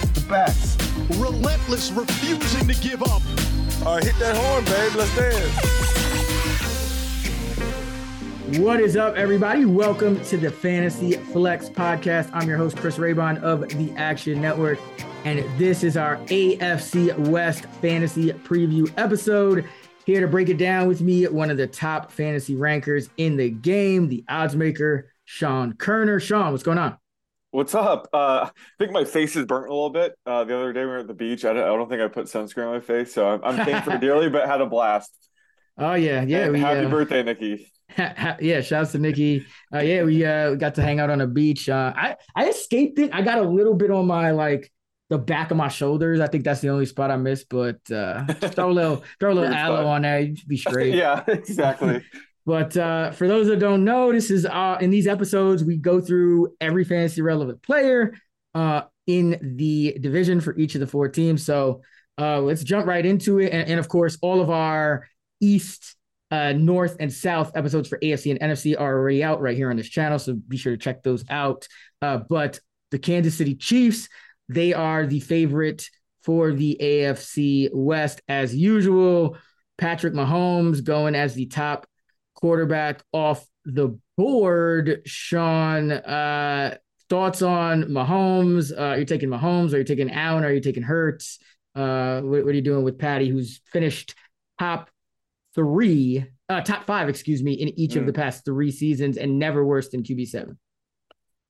The best. Relentless, refusing to give up. All right, hit that horn, babe. Let's dance. What is up, everybody? Welcome to the Fantasy Flex podcast. I'm your host, Chris Raybon of the Action Network, and this is our AFC West Fantasy Preview episode. Here to break it down with me, one of the top fantasy rankers in the game, the odds maker, Sean Koerner. Sean, what's going on? What's up? Uh, I think my face is burnt a little bit. Uh, the other day we were at the beach. I don't, I don't think I put sunscreen on my face, so I'm, I'm thankful dearly, but had a blast. Oh yeah, yeah. We, happy uh, birthday, Nikki. yeah, shouts to Nikki. Uh, yeah, we uh, got to hang out on a beach. Uh, I I escaped it. I got a little bit on my like the back of my shoulders. I think that's the only spot I missed, but uh, throw a little throw a little aloe on there, you be straight. yeah, exactly. But uh, for those that don't know, this is uh, in these episodes we go through every fantasy relevant player uh, in the division for each of the four teams. So uh, let's jump right into it, and, and of course, all of our East, uh, North, and South episodes for AFC and NFC are already out right here on this channel. So be sure to check those out. Uh, but the Kansas City Chiefs, they are the favorite for the AFC West as usual. Patrick Mahomes going as the top quarterback off the board. Sean, uh, thoughts on Mahomes? Uh, are you taking Mahomes? Are you taking Allen? Are you taking Hurts? Uh, what, what, are you doing with Patty, who's finished top three, uh, top five, excuse me, in each mm. of the past three seasons and never worse than QB seven?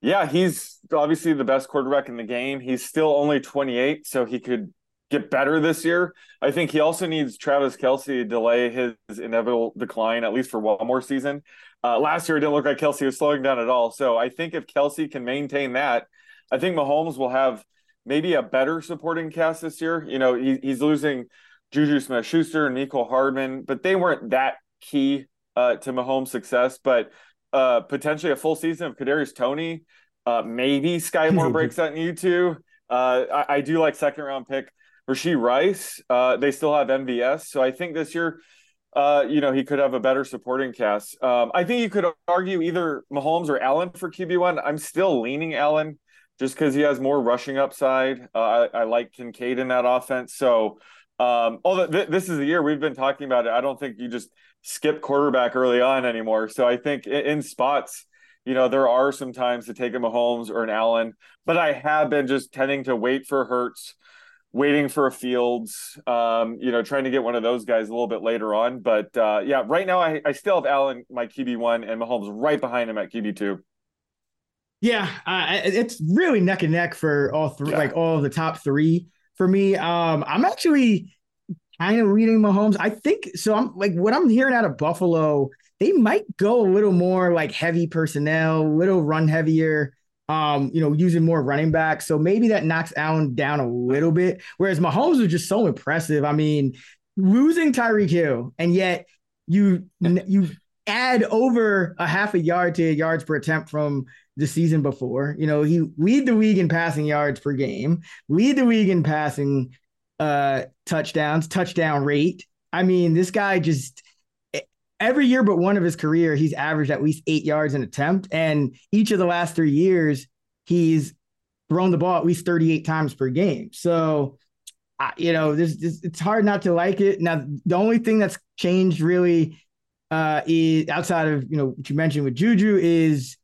Yeah, he's obviously the best quarterback in the game. He's still only 28, so he could get better this year. I think he also needs Travis Kelce to delay his inevitable decline at least for one more season. Uh, last year, it didn't look like Kelce was slowing down at all. So I think if Kelce can maintain that, I think Mahomes will have maybe a better supporting cast this year. You know, he, he's losing Juju Smith Schuster and Mecole Hardman, but they weren't that key uh, to Mahomes' success. But uh, potentially a full season of Kadarius Toney, uh, maybe Sky Moore breaks out in you two. Uh, I, I, do like second round pick Rashee Rice. Uh, they still have MVS, so I think this year, uh, you know, he could have a better supporting cast. Um, I think you could argue either Mahomes or Allen for QB one. I'm still leaning Allen just because he has more rushing upside. Uh, I, I, like Kincaid in that offense. So, um, although th- this is the year we've been talking about it, I don't think you just skip quarterback early on anymore. So I think in, in spots, you know, there are some times to take a Mahomes or an Allen, but I have been just tending to wait for Hurts waiting for a Fields, um, you know, trying to get one of those guys a little bit later on. But uh, yeah, right now I, I still have Allen, my QB one, and Mahomes right behind him at QB two. Yeah, uh, it's really neck and neck for all three, yeah. like all of the top three for me. Um, I'm actually kind of reading Mahomes. I think so. I'm like what I'm hearing out of Buffalo. They might go a little more like heavy personnel, a little run heavier um, you know, using more running backs. So maybe that knocks Allen down a little bit. Whereas Mahomes was just so impressive. I mean, losing Tyreek Hill, and yet you you add over a half a yard to yards per attempt from the season before. You know, he lead the league in passing yards per game, lead the league in passing uh touchdowns, touchdown rate. I mean, this guy just every year but one of his career, he's averaged at least eight yards an attempt. And each of the last three years, he's thrown the ball at least 38 times per game. So, you know, it's hard not to like it. Now, the only thing that's changed really uh, is outside of, you know, what you mentioned with Juju is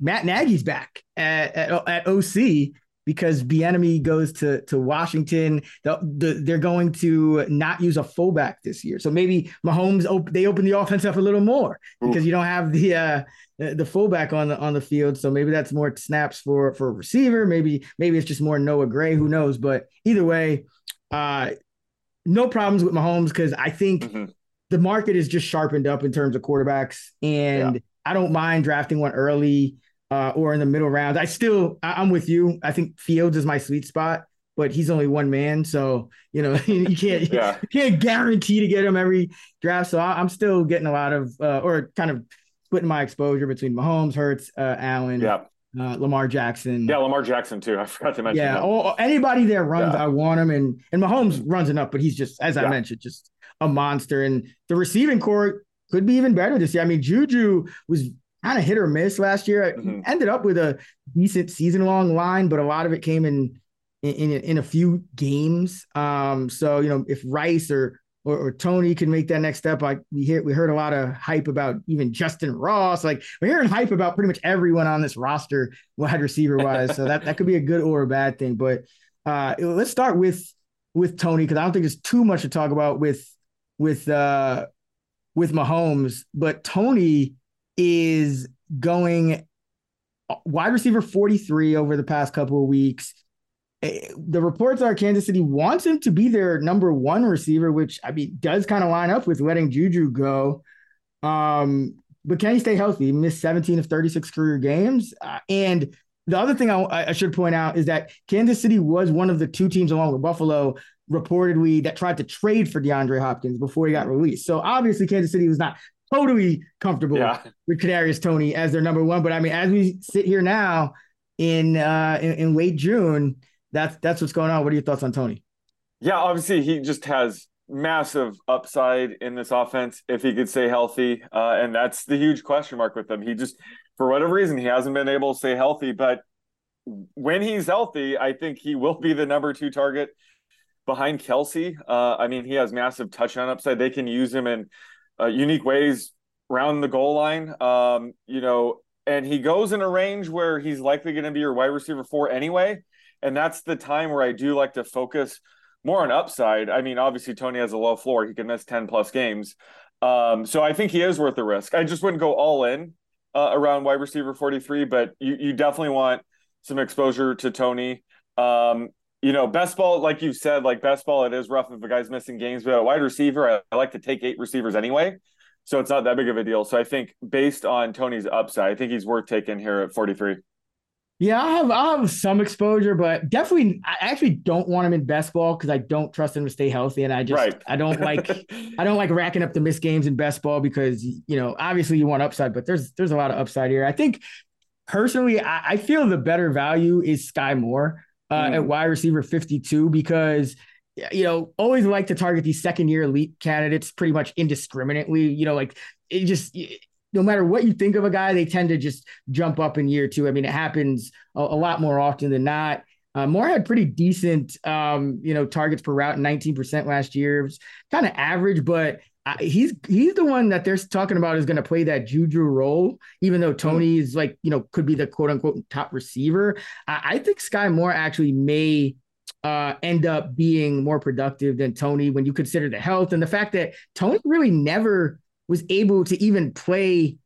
Matt Nagy's back at, at, at OC. Because Bieniemy goes to to Washington. The, the, they're going to not use a fullback this year, so maybe Mahomes op- they open the offense up a little more because you don't have the uh, the fullback on the on the field. So maybe that's more snaps for for a receiver. Maybe maybe it's just more Noah Gray. Who knows? But either way, uh, no problems with Mahomes because I think mm-hmm. the market is just sharpened up in terms of quarterbacks, and yeah. I don't mind drafting one early uh, or in the middle round. I still, I, am with you. I think Fields is my sweet spot, but he's only one man, so you know you can't yeah. you can't guarantee to get him every draft. So I, am still getting a lot of, uh, or kind of splitting my exposure between Mahomes, Hurts, uh, Allen, yeah. Uh, Lamar Jackson. Yeah, Lamar Jackson too. I forgot to mention. Yeah, that. anybody there runs, yeah. I want him, and and Mahomes runs enough, but he's just as I mentioned, just a monster. And the receiving corps could be even better this year. I mean, Juju was kind of hit or miss last year. Mm-hmm. Ended up with a decent season long line, but a lot of it came in in in a few games. Um, so you know if Rice or or, or Toney can make that next step, like we hear we heard a lot of hype about even Justin Ross. Like we're hearing hype about pretty much everyone on this roster, wide receiver wise. so that that could be a good or a bad thing. But uh, let's start with with Toney because I don't think there's too much to talk about with with uh with Mahomes, but Toney is going wide receiver 43 over the past couple of weeks. Eh, the reports are Kansas City wants him to be their number one receiver, which I mean does kind of line up with letting Juju go. Um, but can he stay healthy? He missed 17 of 36 career games. Uh, and the other thing I, I, should point out is that Kansas City was one of the two teams along with Buffalo reportedly that tried to trade for DeAndre Hopkins before he got released. So obviously Kansas City was not totally comfortable yeah. with Kadarius Toney as their number one. But I mean, as we sit here now in uh in, in late June, that's that's what's going on. What are your thoughts on Toney? Yeah, obviously he just has massive upside in this offense if he could stay healthy. Uh, and that's the huge question mark with him. He just, for whatever reason, he hasn't been able to stay healthy. But when he's healthy, I think he will be the number two target behind Kelce. Uh, I mean, he has massive touchdown upside. They can use him in uh, unique ways around the goal line. Um, you know, and he goes in a range where he's likely going to be your wide receiver four anyway. And that's the time where I do like to focus more on upside. I mean, obviously Toney has a low floor; he can miss ten plus games. Um, so I think he is worth the risk. I just wouldn't go all in uh, around wide receiver forty three, but you you definitely want some exposure to Toney. Um, you know, best ball, like you said, like best ball, it is rough if a guy's missing games, but a wide receiver, I, I, like to take eight receivers anyway. So it's not that big of a deal. So I think based on Toney's upside, I think he's worth taking here at 43. Yeah, I have I have some exposure, but definitely I actually don't want him in best ball because I don't trust him to stay healthy. And I just right. I don't like I don't like racking up the missed games in best ball because you know, obviously you want upside, but there's there's a lot of upside here. I think personally, I, I feel the better value is Sky Moore uh, mm. at wide receiver 52 because you know always like to target these second year elite candidates pretty much indiscriminately you know like it just no matter what you think of a guy they tend to just jump up in year two i mean it happens a, a lot more often than not uh, Moore had pretty decent, um, you know, targets per route, 19% last year. It was kind of average, but he's he's the one that they're talking about is going to play that Juju role, even though mm-hmm. Is like you know could be the quote unquote top receiver. I, I think Sky Moore actually may uh, end up being more productive than Toney when you consider the health and the fact that Toney really never was able to even play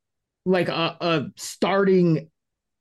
like a, a starting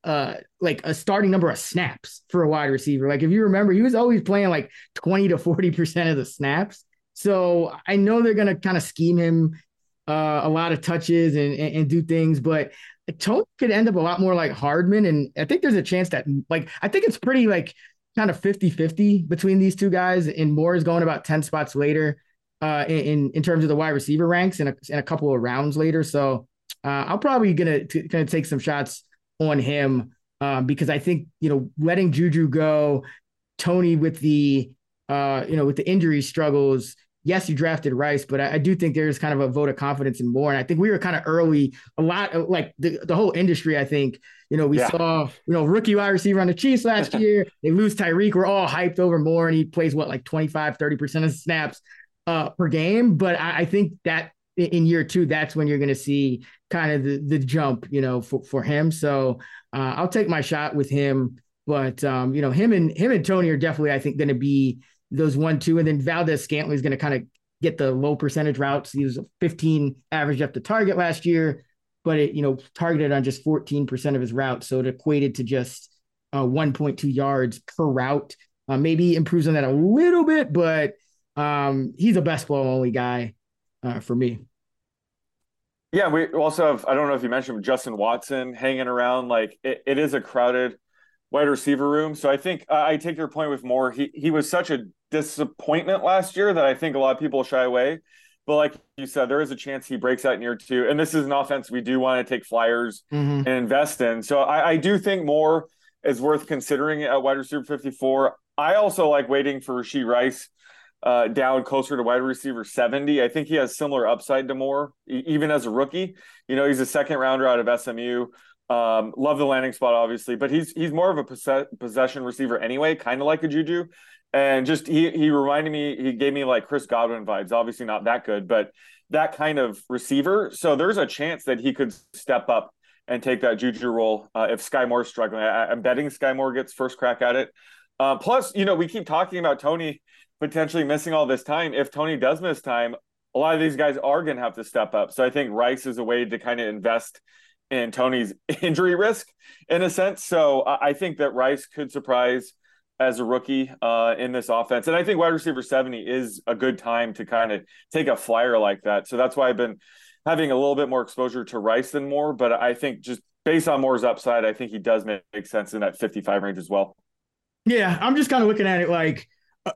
uh like a starting number of snaps for a wide receiver. Like if you remember, he was always playing like 20 to 40% of the snaps. So I know they're going to kind of scheme him uh, a lot of touches and, and, and do things, but Toney could end up a lot more like Hardman. And I think there's a chance that, like, I think it's pretty like kind of 50 50 between these two guys. And Moore is going about 10 spots later uh, in, in terms of the wide receiver ranks and a, and a couple of rounds later. So uh, I'm probably going to gonna take some shots on him um, because I think, you know, letting Juju go, Toney with the, uh, you know, with the injury struggles, yes, you drafted Rice, but I, I, do think there's kind of a vote of confidence in Moore. And I think we were kind of early, a lot of like the, the whole industry, I think, you know, we yeah. saw, you know, rookie wide receiver on the Chiefs last year. They lose Tyreek. We're all hyped over Moore and he plays what, like 25, 30% of snaps uh, per game. But I, I think that in year two, that's when you're going to see kind of the, the jump, you know, for, for him. So uh, I'll take my shot with him But um, you know, him and him and Toney are definitely, I think, going to be those one two, and then Valdes Scantling is going to kind of get the low percentage routes. He was 15 average up the target last year, but it you know targeted on just 14% of his routes, so it equated to just uh, 1.2 yards per route. Uh, maybe improves on that a little bit, but um, he's a best ball only guy uh, for me. Yeah, we also have, I don't know if you mentioned Justin Watson hanging around. Like it, it is a crowded wide receiver room. So I think uh, I take your point with Moore. He he was such a disappointment last year that I think a lot of people shy away. But like you said, there is a chance he breaks out in year two. And this is an offense we do want to take flyers mm-hmm. and invest in. So I, I do think Moore is worth considering at wide receiver 54. I also like waiting for Rashee Rice uh, down closer to wide receiver 70. I think he has similar upside to Moore, e- even as a rookie. You know, he's a second rounder out of SMU. Um, love the landing spot, obviously, but he's he's more of a possess- possession receiver anyway, kind of like a Juju. And just he he reminded me, he gave me like Chris Godwin vibes. Obviously, not that good, but that kind of receiver. So there's a chance that he could step up and take that Juju role uh, if Sky Moore's struggling. I, am betting Sky Moore gets first crack at it. Uh, plus, you know, we keep talking about Toney potentially missing all this time. If Toney does miss time, a lot of these guys are going to have to step up. So I think Rice is a way to kind of invest in Toney's injury risk in a sense. So I think that Rice could surprise as a rookie uh, in this offense. And I think wide receiver 70 is a good time to kind of take a flyer like that. So that's why I've been having a little bit more exposure to Rice than Moore. But I think just based on Moore's upside, I think he does make, sense in that 55 range as well. Yeah, I'm just kind of looking at it like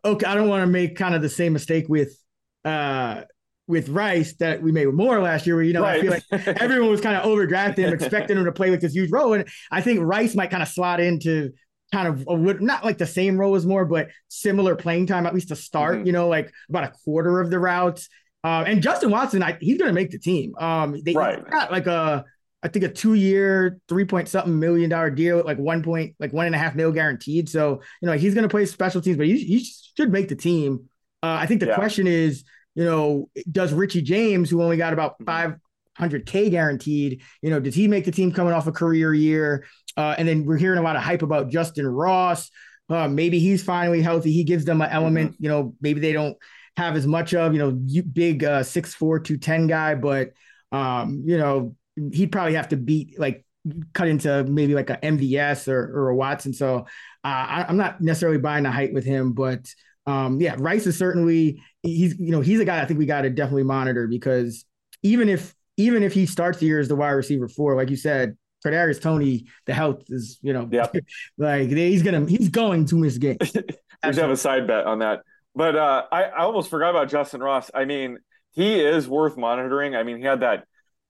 okay, I don't want to make kind of the same mistake with uh with Rice that we made with Moore last year, where you know right. I feel like everyone was kind of overdrafting him, expecting him to play with this huge role, and I think Rice might kind of slot into kind of a, not like the same role as Moore, but similar playing time at least to start. Mm-hmm. You know, like about a quarter of the routes. Uh, and Justin Watson, I, he's going to make the team. Um, they right. got like a I think a two year, three point something million dollar deal, like one point, like one and a half mil guaranteed. So, you know, he's going to play special teams, but he, he should make the team. Uh, I think the yeah. question is, you know, does Richie James, who only got about 500K mm-hmm. guaranteed, you know, does he make the team coming off a career year? Uh, and then we're hearing a lot of hype about Justin Ross. Uh, maybe he's finally healthy. He gives them an element, mm-hmm. you know, maybe they don't have as much of, you know, big uh, 6'4, 210 guy, but, um, you know, he'd probably have to beat like cut into maybe like a MVS or, or a Watson. So uh, I, am not necessarily buying the height with him, but um, yeah, Rice is certainly he's you know he's a guy I think we got to definitely monitor because even if even if he starts the year as the wide receiver four, like you said, Kadarius Toney, the health is you know yep. like he's gonna he's going to miss games. we should have a side bet on that. But uh, I, I almost forgot about Justin Ross. I mean, he is worth monitoring. I mean, he had that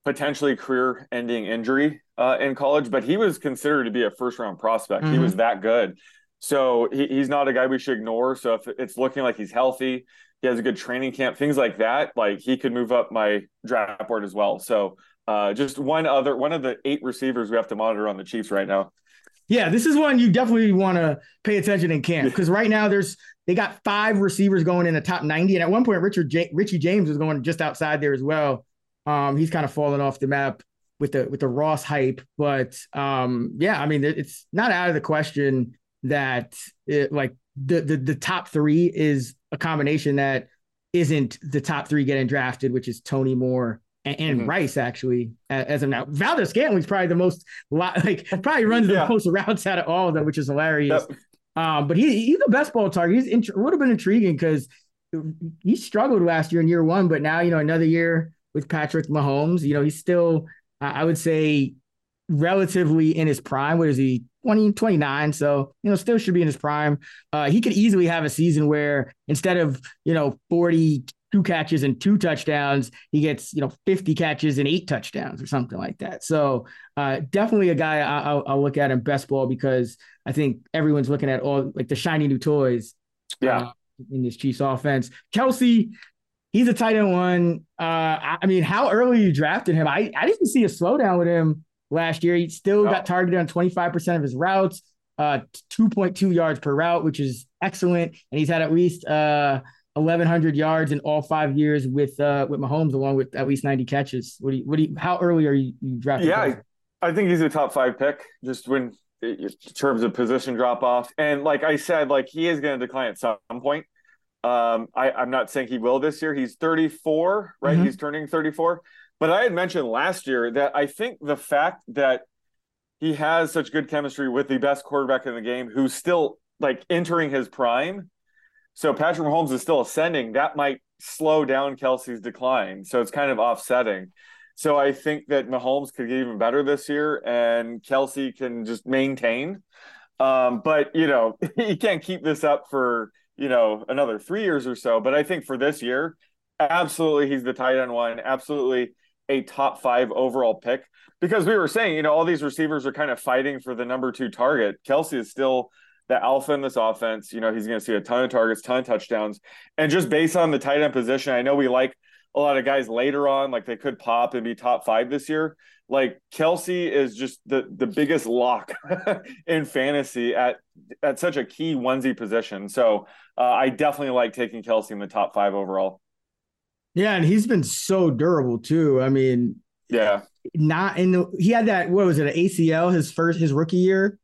potentially career ending injury uh, in college, but he was considered to be a first round prospect. Mm-hmm. He was that good. So he, he's not a guy we should ignore. So if it's looking like he's healthy, he has a good training camp, things like that, like he could move up my draft board as well. So uh, just one other, one of the eight receivers we have to monitor on the Chiefs right now. Yeah, this is one you definitely want to pay attention in camp because right now there's they got five receivers going in the top 90, and at one point Richard J- Richie James was going just outside there as well. Um, he's kind of fallen off the map with the with the Ross hype, but um, yeah, I mean, it's not out of the question that it, like the, the the top three is a combination that isn't the top three getting drafted, which is Toney Moore and, and mm-hmm. Rice actually as of now. Valdes Scantling's probably the most like probably runs the most routes out of all of them, which is hilarious. Yep. Um, but he he's the best ball target. He's int- would have been intriguing because he struggled last year in year one, but now you know another year with Patrick Mahomes. You know, he's still, I would say, relatively in his prime. What is he? 20, 29. So, you know, still should be in his prime. Uh, he could easily have a season where instead of, you know, 42 catches and two touchdowns, he gets, you know, 50 catches and eight touchdowns or something like that. So, uh, definitely a guy I, will I'll look at in best ball because I think everyone's looking at all like the shiny new toys. Yeah. Uh, in this Chiefs offense. Kelce, he's a tight end one. Uh, I mean, how early you drafted him? I, I didn't see a slowdown with him last year. He still got targeted on 25% of his routes, uh, 2.2 yards per route, which is excellent. And he's had at least uh, 1,100 yards in all five years with uh, with Mahomes, along with at least 90 catches. What do you, what do you, how early are you, you drafting? Yeah, I, I, think he's a top five pick. Just when in terms of position drop off. And like I said, like he is going to decline at some point. Um, I, I'm not saying he will this year. He's 34, right? Mm-hmm. He's turning 34. But I had mentioned last year that I think the fact that he has such good chemistry with the best quarterback in the game who's still like entering his prime. So Patrick Mahomes is still ascending. That might slow down Kelce's decline. So it's kind of offsetting. So I think that Mahomes could get even better this year and Kelce can just maintain. Um, but you know, he can't keep this up for, you know, another three years or so. But I think for this year, absolutely he's the tight end one, absolutely a top five overall pick. Because we were saying, you know, all these receivers are kind of fighting for the number two target. Kelce is still the alpha in this offense. You know, he's going to see a ton of targets, ton of touchdowns. And just based on the tight end position, I know we like a lot of guys later on, like they could pop and be top five this year. Like Kelce is just the the biggest lock in fantasy at at such a key onesie position. So uh, I definitely like taking Kelce in the top five overall. Yeah, and he's been so durable too. I mean, yeah, not in the he had that what was it an ACL his first his rookie year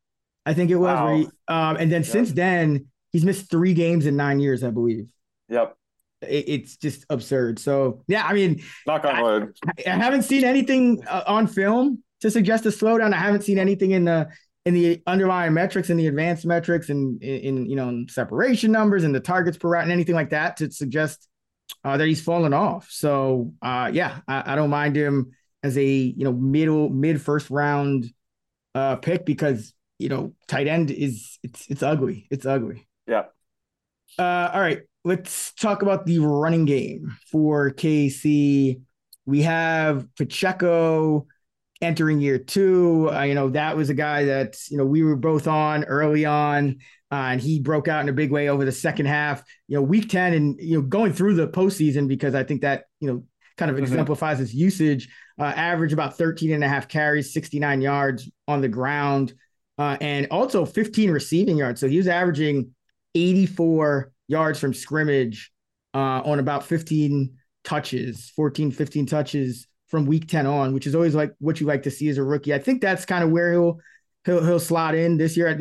I think it was. Wow. He, um, and then yep. since then, he's missed three games in nine years, I believe. Yep. It, it's just absurd. So yeah, I mean, knock on wood. I, I haven't seen anything uh, on film to suggest a slowdown. I haven't seen anything in the in the underlying metrics and the advanced metrics and in, in, you know separation numbers and the targets per route and anything like that to suggest uh, that he's fallen off. So uh, yeah, I, I, don't mind him as a you know middle mid first round uh, pick because you know, tight end is it's it's ugly. It's ugly. Yeah. Uh, all right, let's talk about the running game for KC. We have Pacheco entering year two. Uh, you know, that was a guy that you know we were both on early on, uh, and he broke out in a big way over the second half. You know, week ten, and you know, going through the postseason because I think that you know kind of mm-hmm. exemplifies his usage. Uh, average about 13 and a half carries, 69 yards on the ground uh, and also 15 receiving yards. So he was averaging 84 yards from scrimmage uh, on about 15 touches, 14, 15 touches from week 10 on, which is always like what you like to see as a rookie. I think that's kind of where he'll he'll he'll slot in this year.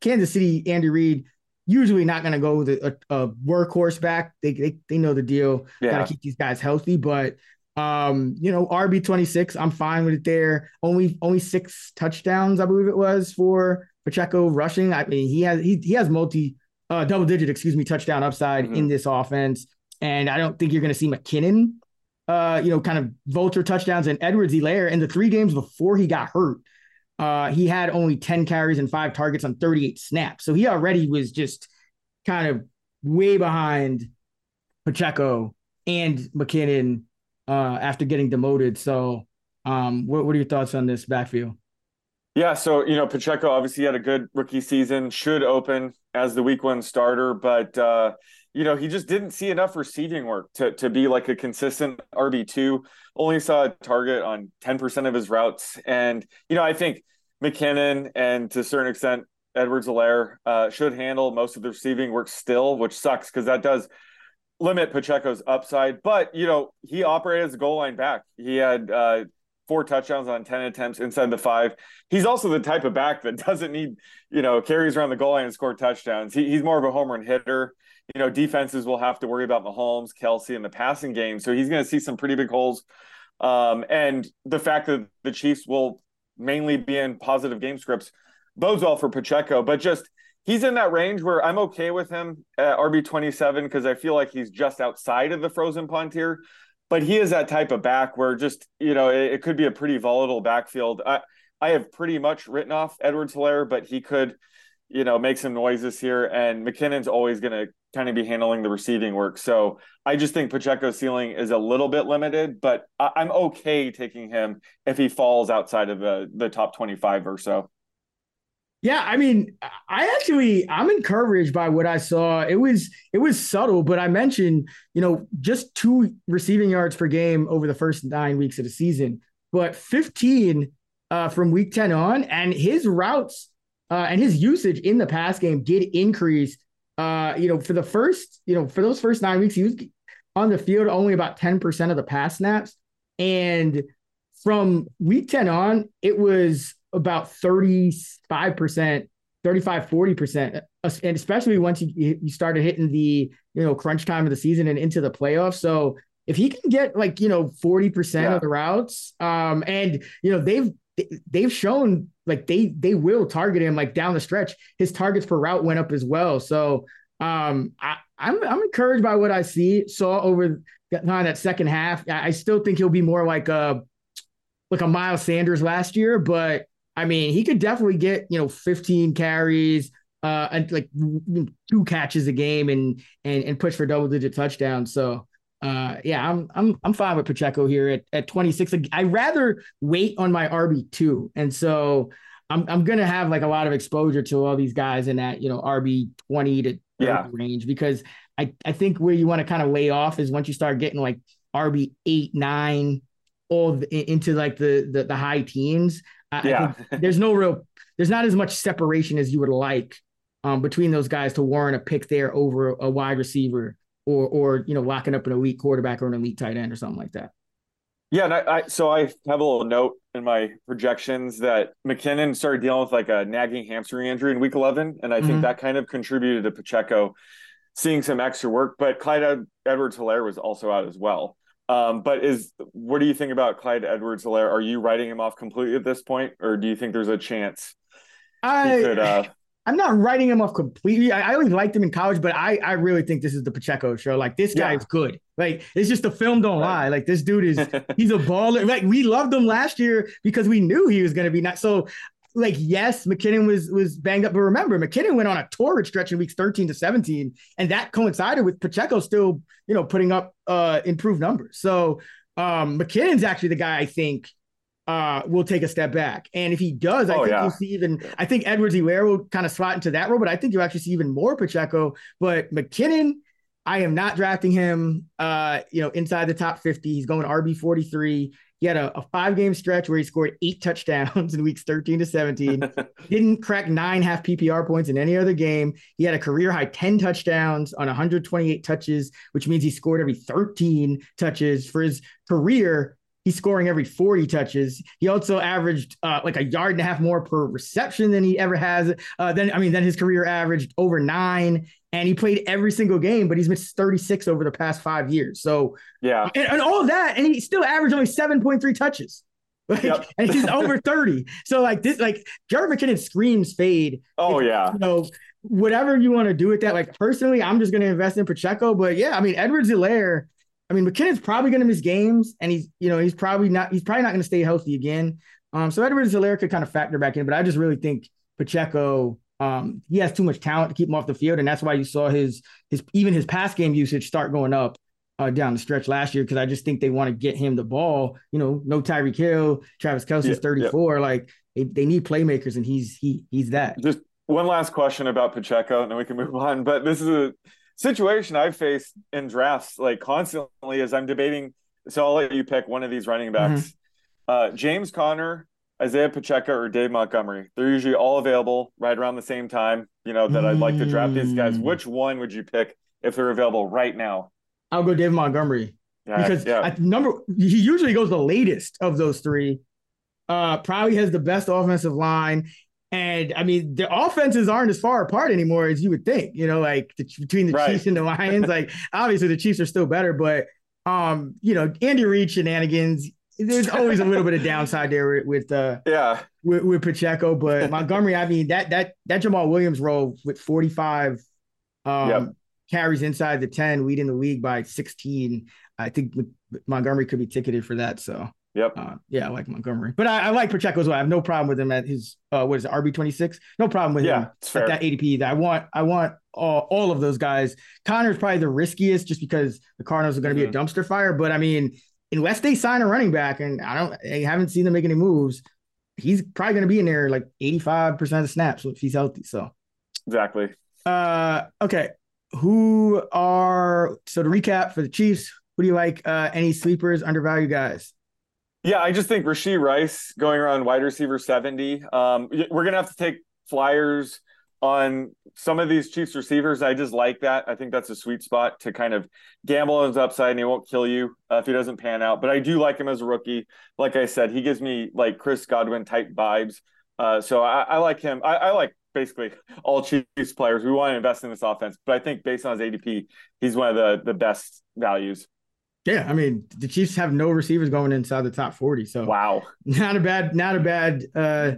Kansas City, Andy Reid, usually not going to go with a, a, workhorse back. They, they they know the deal. Yeah. Got to keep these guys healthy, but um, you know, RB twenty six, I'm fine with it there. Only only six touchdowns, I believe it was for Pacheco rushing. I mean, he has he he has multi uh, double digit, excuse me, touchdown upside mm-hmm. in this offense, and I don't think you're going to see McKinnon, uh, you know, kind of vulture touchdowns and Edwards-Helaire in the three games before he got hurt. Uh, he had only 10 carries and five targets on 38 snaps. So he already was just kind of way behind Pacheco and McKinnon uh, after getting demoted. So, um, what, what are your thoughts on this backfield? Yeah, so you know Pacheco obviously had a good rookie season, should open as the week one starter, but uh, you know he just didn't see enough receiving work to to be like a consistent RB two. Only saw a target on ten percent of his routes, and you know I think McKinnon and to a certain extent Edwards-Helaire uh, should handle most of the receiving work still, which sucks because that does limit Pacheco's upside, but you know he operated as a goal line back. He had uh, four touchdowns on ten attempts inside the five. He's also the type of back that doesn't need you know carries around the goal line and score touchdowns. He, he's more of a home run hitter. You know defenses will have to worry about Mahomes, Kelce, in the passing game, so he's going to see some pretty big holes. Um, and the fact that the Chiefs will mainly be in positive game scripts bodes well for Pacheco, but just he's in that range where I'm okay with him at RB27 because I feel like he's just outside of the frozen punt here. But he is that type of back where just, you know, it, it could be a pretty volatile backfield. I, I have pretty much written off Edwards-Helaire, but he could, you know, make some noises here. And McKinnon's always going to kind of be handling the receiving work. So I just think Pacheco's ceiling is a little bit limited, but I, I'm okay taking him if he falls outside of the, the top 25 or so. Yeah, I mean, I actually I'm encouraged by what I saw. It was it was subtle, but I mentioned, you know, just two receiving yards per game over the first nine weeks of the season, but 15 uh, from week 10 on, and his routes uh, and his usage in the pass game did increase. Uh, you know, for the first, you know, for those first nine weeks, he was on the field only about 10% of the pass snaps. And from week 10 on, it was about 35%, 35, 40%, and especially once you, you started hitting the, you know, crunch time of the season and into the playoffs. So if he can get like, you know, 40% yeah. of the routes, um, and you know, they've they've shown like they they will target him like down the stretch. His targets per route went up as well. So um I, I'm I'm encouraged by what I see saw over kind of that second half. I still think he'll be more like a like a Miles Sanders last year, but I mean, he could definitely get, you know, 15 carries, uh, and like two catches a game and and and push for double digit touchdowns. So uh, yeah, I'm I'm I'm fine with Pacheco here at, at 26. I rather wait on my RB two, and so I'm I'm gonna have like a lot of exposure to all these guys in that you know RB 20 to yeah. range because I I think where you want to kind of lay off is once you start getting like RB eight nine all the, into like the, the the high teens. I, yeah. I there's no real there's not as much separation as you would like um, between those guys to warrant a pick there over a wide receiver or or you know locking up an elite quarterback or an elite tight end or something like that. Yeah, and I, I, so I have a little note in my projections that McKinnon started dealing with like a nagging hamstring injury in week 11, and I mm-hmm. think that kind of contributed to Pacheco seeing some extra work. But Clyde Edwards Helaire was also out as well. Um, but is what do you think about Clyde Edwards Helaire? Are you writing him off completely at this point, or do you think there's a chance I could, uh, I'm not writing him off completely. I, I, always liked him in college, but I, I really think this is the Pacheco show. Like this guy yeah. is good. Like it's just the film don't right. lie. Like this dude is he's a baller. Like we loved him last year because we knew he was going to be not so. Like yes, McKinnon was was banged up, but remember McKinnon went on a torrid stretch in weeks 13 to 17, and that coincided with Pacheco still you know putting up uh improved numbers. So um McKinnon's actually the guy I think uh, will take a step back. And if he does, I oh, think yeah. you'll see even, I think Edwards Helaire will kind of slot into that role, but I think you'll actually see even more Pacheco. But McKinnon, I am not drafting him, uh, you know, inside the top 50. He's going RB 43. He had a, a five game stretch where he scored eight touchdowns in weeks 13 to 17. Didn't crack nine half PPR points in any other game. He had a career high 10 touchdowns on 128 touches, which means he scored every 13 touches for his career he's scoring every 40 touches. He also averaged uh, like a yard and a half more per reception than he ever has. Uh, then I mean, then his career averaged over nine, and he played every single game, but he's missed 36 over the past five years. So yeah, and, and all of that, and he still averaged only 7.3 touches. Like, yep. and he's over 30. So like this, like Jerick McKinnon screams fade. Oh if, yeah. You know, whatever you want to do with that. Like personally, I'm just gonna invest in Pacheco. But yeah, I mean Edwards Helaire I mean, McKinnon's probably going to miss games, and he's you know he's probably not he's probably not going to stay healthy again. Um, so Edwards Helaire could kind of factor back in, but I just really think Pacheco um, he has too much talent to keep him off the field, and that's why you saw his his even his pass game usage start going up uh, down the stretch last year because I just think they want to get him the ball. You know, no Tyreek Hill, Travis Kelce's yeah, 34. Yeah. Like they, they need playmakers, and he's he he's that. Just one last question about Pacheco, and then we can move on. But this is a situation I've faced in drafts like constantly as I'm debating. So I'll let you pick one of these running backs. Mm-hmm. Uh, James Conner, Isaiah Pacheco, or Dave Montgomery. They're usually all available right around the same time. You know that I'd like to draft these guys. Mm. Which one would you pick if they're available right now? I'll go Dave Montgomery yeah, because yeah. number he usually goes the latest of those three. Uh, probably has the best offensive line. And I mean, the offenses aren't as far apart anymore as you would think. You know, like the, between the right. Chiefs and the Lions. like obviously the Chiefs are still better, but um, you know, Andy Reid shenanigans. There's always a little bit of downside there with, uh yeah with, with Pacheco, but Montgomery. I mean that that that Jamaal Williams role with 45 um yep. carries inside the 10, leading the league by 16. I think Montgomery could be ticketed for that. So Yep. Uh, yeah, I like Montgomery, but I, I, like Pacheco as well. I have no problem with him at his uh, what is it, RB twenty six? No problem with yeah, him at that ADP. That I want, I want all, all of those guys. Conner's probably the riskiest, just because the Cardinals are going to mm-hmm. be a mm-hmm. dumpster fire. But I mean, unless they sign a running back, and I don't, I haven't seen them make any moves. He's probably going to be in there like eighty five percent of the snaps if he's healthy. So exactly. Uh, okay. Who are so to recap for the Chiefs? Who do you like? Uh, any sleepers, undervalued guys? Yeah, I just think Rashee Rice going around wide receiver 70. Um, we're going to have to take flyers on some of these Chiefs receivers. I just like that. I think that's a sweet spot to kind of gamble on his upside and he won't kill you uh, if he doesn't pan out. But I do like him as a rookie. Like I said, he gives me like Chris Godwin type vibes. Uh, so I, I, like him. I, I, like basically all Chiefs players. We want to invest in this offense, but I think based on his ADP, he's one of the the best values. Yeah, I mean the Chiefs have no receivers going inside the top forty, so wow, not a bad, not a bad uh,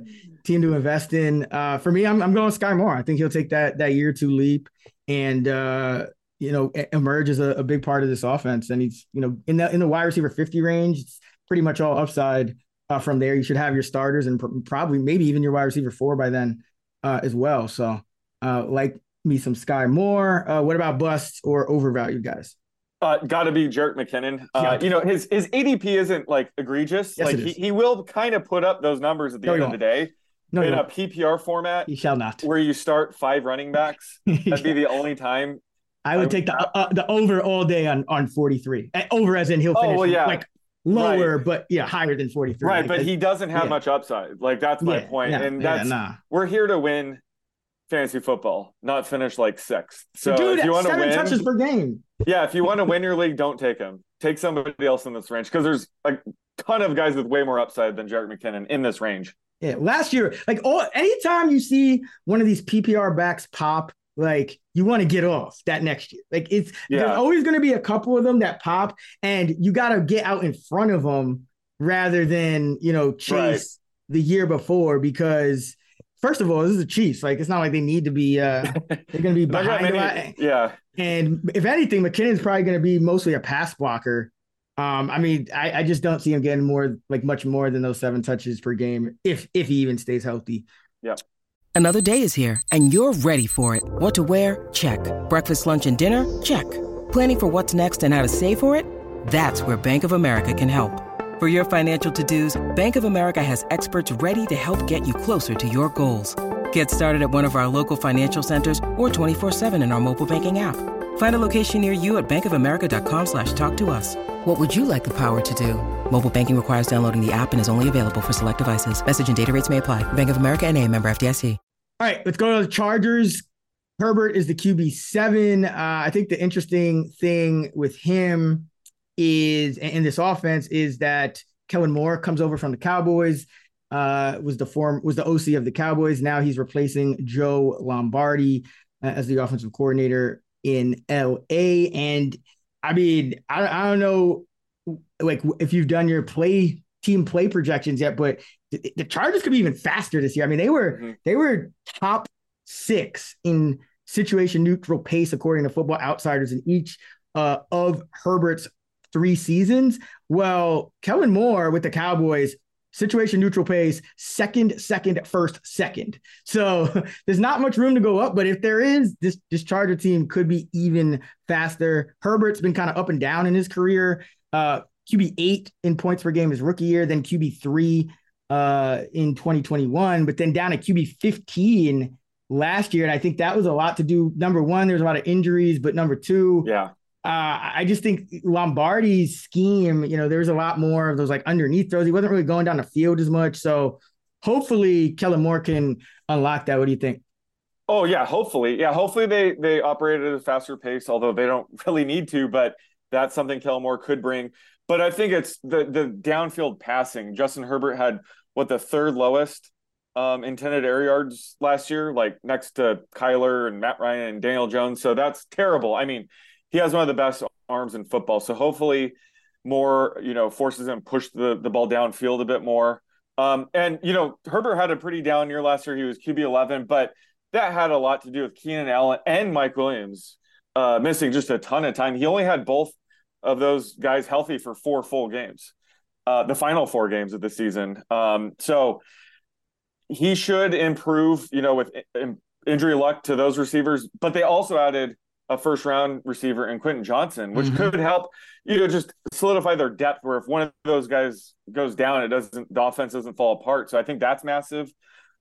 team to invest in. Uh, for me, I'm I'm going Sky Moore. I think he'll take that that year two leap and uh, you know emerge as a, a, big part of this offense. And he's you know in the in the wide receiver fifty range, it's pretty much all upside uh, from there. You should have your starters and pr- probably maybe even your wide receiver four by then uh, as well. So uh, like me some Sky Moore. Uh, what about busts or overvalued guys? Uh, got to be Jerick McKinnon. Uh, yeah. You know his his ADP isn't like egregious. Yes, like he, he will kind of put up those numbers at the no, end of the day. No, in a PPR format, he shall not. Where you start five running backs, that'd be the only time. I would I take the uh, the over all day on on forty three. Over as in he'll finish oh, well, yeah. like lower, right. but yeah, higher than 43. Right, but he doesn't have yeah. much upside. Like that's my point. and that's nah. we're here to win fantasy football, not finish like sixth. So Dude, if you want to win touches per game. Yeah, if you want to win your league, don't take him. Take somebody else in this range because there's a ton of guys with way more upside than Jerick McKinnon in this range. Yeah, last year, like all anytime you see one of these PPR backs pop, like you want to get off that next year. Like it's yeah. there's always going to be a couple of them that pop, and you got to get out in front of them rather than you know chase right. the year before because first of all, this is the Chiefs. Like it's not like they need to be. uh They're going to be behind many, a lot. Yeah. And if anything, McKinnon's probably going to be mostly a pass blocker. Um, I mean, I, I just don't see him getting more, like much more than those seven touches per game, if if he even stays healthy. Yeah. Another day is here, and you're ready for it. What to wear? Check. Breakfast, lunch, and dinner? Check. Planning for what's next and how to save for it? That's where Bank of America can help. For your financial to-dos, Bank of America has experts ready to help get you closer to your goals. Get started at one of our local financial centers or 24-7 in our mobile banking app. Find a location near you at bankofamerica.com slash talk to us. What would you like the power to do? Mobile banking requires downloading the app and is only available for select devices. Message and data rates may apply. Bank of America and a member FDIC. All right, let's go to the Chargers. Herbert is the QB7. Uh, I think the interesting thing with him is in this offense is that Kellen Moore comes over from the Cowboys. Uh, was the form was the OC of the Cowboys. Now he's replacing Joe Lombardi uh, as the offensive coordinator in LA. And I mean, I, I don't know, like if you've done your play team play projections yet, but the, the Chargers could be even faster this year. I mean, they were mm-hmm. they were top six in situation neutral pace according to Football Outsiders in each uh, of Herbert's three seasons. Well, Kellen Moore with the Cowboys, situation neutral pace, second, second, first, second. So there's not much room to go up, but if there is, this this Charger team could be even faster. Herbert's been kind of up and down in his career. Uh, QB eight in points per game his rookie year, then QB three uh, in 2021, but then down at QB 15 last year. And I think that was a lot to do. Number one, there's a lot of injuries, but number two, yeah, uh, I just think Lombardi's scheme, you know, there's a lot more of those like underneath throws. He wasn't really going down the field as much. So hopefully Kellen Moore can unlock that. What do you think? Oh yeah, hopefully. Yeah, hopefully they they operate at a faster pace, although they don't really need to, but that's something Kellen Moore could bring. But I think it's the the downfield passing. Justin Herbert had what the third lowest um, intended air yards last year, like next to Kyler and Matt Ryan and Daniel Jones. So that's terrible. I mean, he has one of the best arms in football. So hopefully Moore, you know, forces him push the, the ball downfield a bit more. Um, and, you know, Herbert had a pretty down year last year. He was QB 11, but that had a lot to do with Keenan Allen and Mike Williams uh, missing just a ton of time. He only had both of those guys healthy for four full games, uh, the final four games of the season. Um, so he should improve, you know, with in- injury luck to those receivers, but they also added a first round receiver in Quentin Johnston, which mm-hmm. could help, you know, just solidify their depth where if one of those guys goes down, it doesn't, the offense doesn't fall apart. So I think that's massive.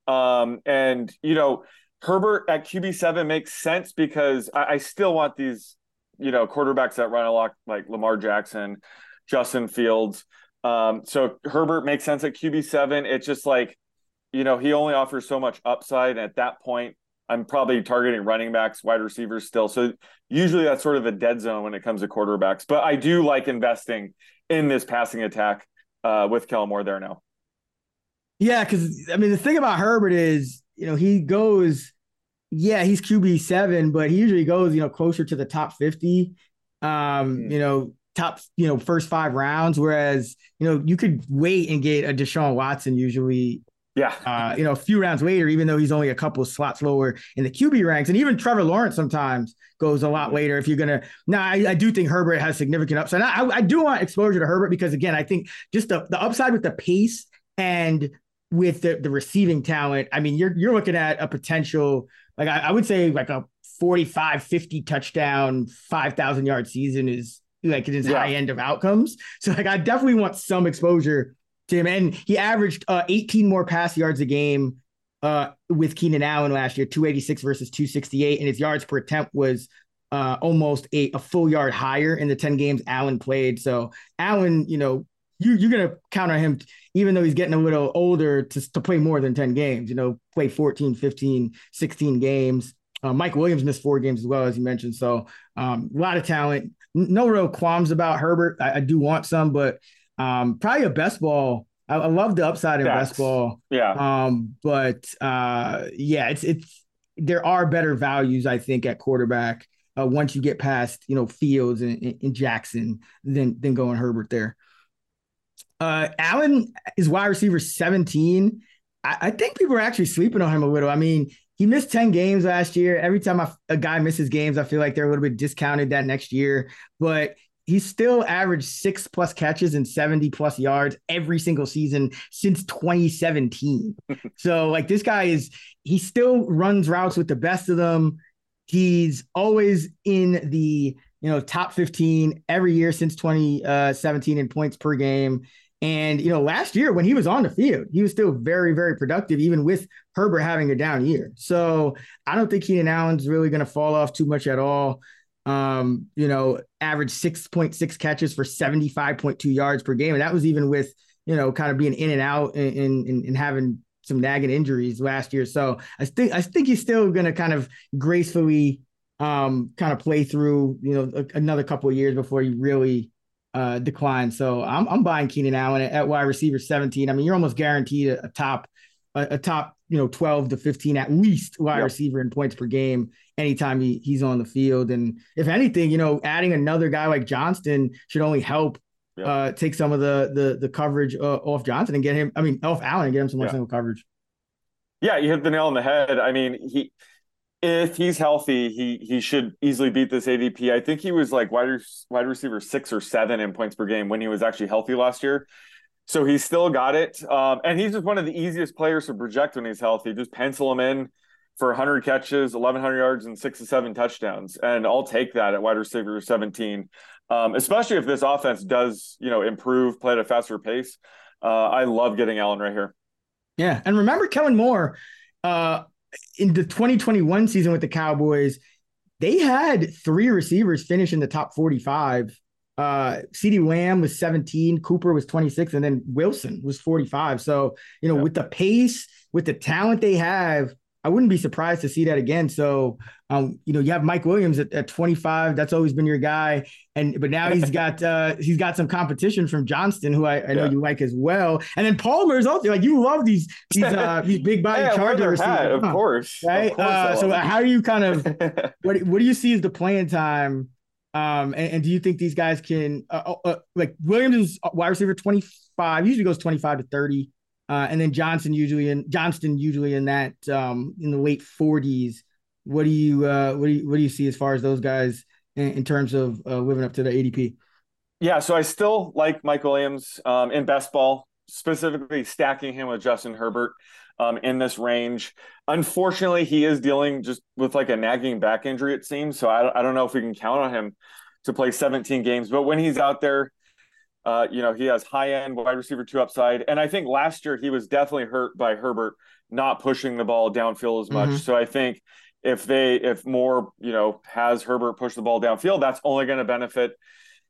Um, and, you know, Herbert at QB7 makes sense because I, I still want these, you know, quarterbacks that run a lot like Lamar Jackson, Justin Fields. Um, so Herbert makes sense at QB7. It's just like, you know, he only offers so much upside. And at that point, I'm probably targeting running backs, wide receivers still. So usually that's sort of a dead zone when it comes to quarterbacks. But I do like investing in this passing attack uh, with Kellen Moore there now. Yeah, because I mean the thing about Herbert is, you know, he goes, yeah, he's QB seven, but he usually goes, you know, closer to the top fifty. Um, mm. you know, top, you know, first five rounds. Whereas, you know, you could wait and get a Deshaun Watson usually yeah. Uh, you know, a few rounds later, even though he's only a couple slots lower in the QB ranks. And even Trevor Lawrence sometimes goes a lot later if you're going to. Now, I, I, do think Herbert has significant upside. I, I, do want exposure to Herbert because, again, I think just the, the upside with the pace and with the, the receiving talent, I mean, you're, you're looking at a potential, like I, I would say, like a 45, 50 touchdown, 5,000 yard season is like it is yeah. high end of outcomes. So, like, I definitely want some exposure And he averaged uh, 18 more pass yards a game uh, with Keenan Allen last year, 286 versus 268, and his yards per attempt was uh, almost a, a full yard higher in the 10 games Allen played. So Allen, you know, you, you're going to count on him, even though he's getting a little older, to, to play more than 10 games, you know, play 14, 15, 16 games. Uh, Mike Williams missed four games as well, as you mentioned. So um, a lot of talent. No real qualms about Herbert. I, I do want some, but um, probably a best ball. I, I love the upside in best ball. Yeah. Um, but uh, yeah, it's it's there are better values I think at quarterback uh, once you get past you know Fields and, and Jackson than than going Herbert there. Uh, Allen is wide receiver 17. I, I, think people are actually sleeping on him a little. I mean, he missed 10 games last year. Every time I, a guy misses games, I feel like they're a little bit discounted that next year. But he's still averaged six plus catches and 70 plus yards every single season since 2017. so like this guy is he still runs routes with the best of them. He's always in the you know top 15 every year since 2017 in points per game. And you know, last year when he was on the field, he was still very, very productive, even with Herbert having a down year. So I don't think Keenan Allen's really going to fall off too much at all um, you know, averaged 6.6 catches for 75.2 yards per game. And that was even with, you know, kind of being in and out and, and, and having some nagging injuries last year. So I think I think he's still going to kind of gracefully um, kind of play through, you know, a, another couple of years before he really uh, decline. So I'm I'm buying Keenan Allen at, at wide receiver 17. I mean, you're almost guaranteed a, a top a, a, top you know 12 to 15 at least wide yep. receiver in points per game anytime he, he's on the field. And if anything, you know, adding another guy like Johnston should only help yep. uh, take some of the the the coverage uh, off Johnson and get him. I mean, off Allen and get him some more single coverage. Yeah, you hit the nail on the head. I mean, he if he's healthy, he he should easily beat this ADP. I think he was like wide wide receiver six or seven in points per game when he was actually healthy last year. So he's still got it, um, and he's just one of the easiest players to project when he's healthy. Just pencil him in for 100 catches, 1,100 yards, and six to seven touchdowns. And I'll take that at wide receiver 17, um, especially if this offense does, you know, improve, play at a faster pace. Uh, I love getting Allen right here. Yeah. And remember Kellen Moore uh, in the 2021 season with the Cowboys, they had three receivers finish in the top 45. Uh, CeeDee Lamb was 17, Cooper was 26, and then Wilson was 45. So, you know, with the pace, with the talent they have, I wouldn't be surprised to see that again. So, um, you know, you have Mike Williams at, at 25. That's always been your guy, and but now he's got uh, he's got some competition from Johnston, who I, I know yeah. you like as well. And then Palmer is also like you love these these uh, these big body yeah, Chargers, of course, right? Of course uh, so how do you kind of what what do you see as the playing time? Um, and, and do you think these guys can uh, uh, uh like Williams is wide receiver 25, usually goes 25 to 30. Uh, and then Johnson usually in Johnston usually in that um, in the late 40s. What do you uh, what do you what do you see as far as those guys in, in terms of uh, living up to the ADP? Yeah, so I still like Mike Williams um, in best ball, specifically stacking him with Justin Herbert um, in this range. Unfortunately, he is dealing just with like a nagging back injury, it seems. So I, I don't know if we can count on him to play 17 games, but when he's out there, uh, you know, he has high end wide receiver two upside. And I think last year he was definitely hurt by Herbert not pushing the ball downfield as much. Mm-hmm. So I think if they, if Moore, you know, has Herbert push the ball downfield, that's only going to benefit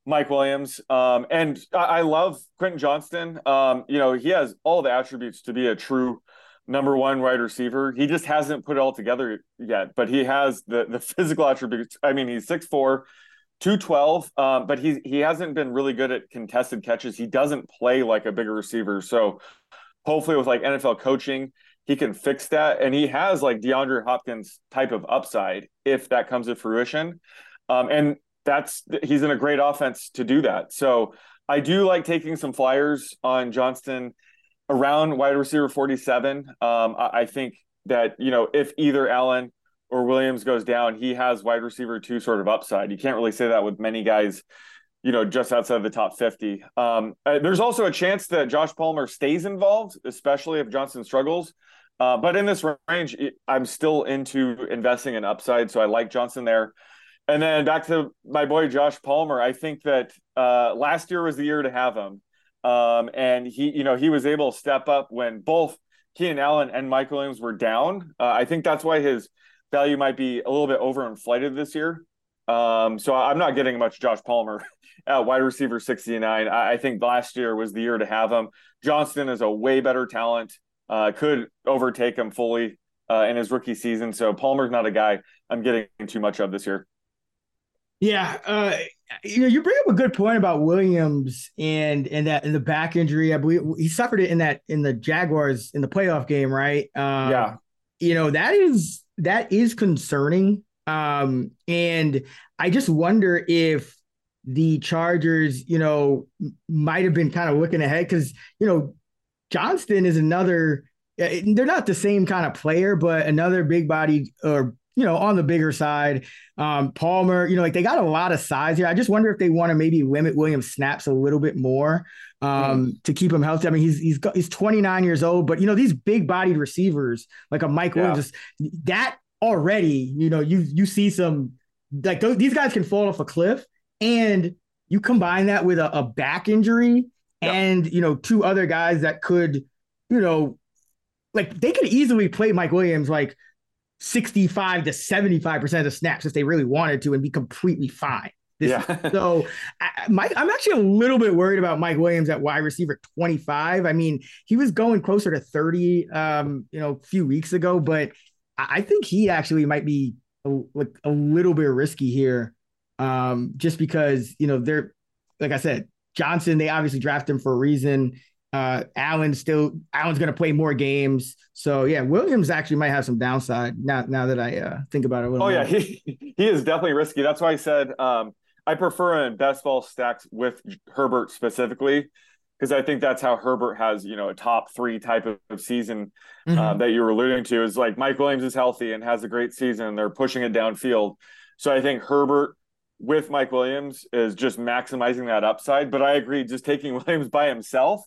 Mike Williams. Um, and I, I, love Quentin Johnston. Um, you know, he has all the attributes to be a true number one wide receiver. He just hasn't put it all together yet, but he has the the physical attributes. I mean, he's six four 212, um, but he he hasn't been really good at contested catches. He doesn't play like a bigger receiver. So hopefully with like NFL coaching, he can fix that. And he has like DeAndre Hopkins type of upside if that comes to fruition. Um, and that's he's in a great offense to do that. So I do like taking some flyers on Johnston around wide receiver 47. Um, I, I think that, you know, if either Allen or Williams goes down, he has wide receiver two sort of upside. You can't really say that with many guys, you know, just outside of the top 50. Um, uh, there's also a chance that Josh Palmer stays involved, especially if Johnson struggles. Uh, but in this range, I'm still into investing in upside. So I like Johnston there. And then back to my boy Josh Palmer. I think that uh, last year was the year to have him. Um, and he, you know, he was able to step up when both Keenan Allen and Mike Williams were down. Uh, I think that's why his value might be a little bit overinflated this year. Um, so I'm not getting much Josh Palmer at wide receiver 69. I, I, think last year was the year to have him. Johnston is a way better talent, uh, could overtake him fully uh, in his rookie season. So Palmer's not a guy I'm getting too much of this year. Yeah, uh, you know, you bring up a good point about Williams and and that in the back injury. I believe he suffered it in that in the Jaguars in the playoff game, right? Um, yeah, you know that is that is concerning. Um, and I just wonder if the Chargers, you know, might have been kind of looking ahead because you know Johnston is another. They're not the same kind of player, but another big body or you know, on the bigger side. Um, Palmer, you know, like they got a lot of size here. I just wonder if they want to maybe limit Williams snaps a little bit more um, mm. to keep him healthy. I mean, he's he's got, he's 29 years old, but you know, these big bodied receivers like a Mike yeah. Williams, that already, you know, you you see some like those, these guys can fall off a cliff, and you combine that with a, a back injury and you know two other guys that could, you know, like they could easily play Mike Williams like 65 to 75% of the snaps if they really wanted to and be completely fine. This, yeah. so I, Mike, I'm actually a little bit worried about Mike Williams at wide receiver 25. I mean, he was going closer to 30, um, you know, a few weeks ago, but I think he actually might be a, like a little bit risky here, um, just because you know they're like I said, Johnson. They obviously draft him for a reason. Uh, Allen still Allen's going to play more games, so yeah, Williams actually might have some downside now. Now that I uh, think about it, oh more. yeah, he he is definitely risky. That's why I said um, I prefer in best ball stacks with Herbert specifically because I think that's how Herbert has you know a top three type of season uh, mm-hmm. uh, that you were alluding to is like Mike Williams is healthy and has a great season. And they're pushing it downfield, so I think Herbert with Mike Williams is just maximizing that upside. But I agree, just taking Williams by himself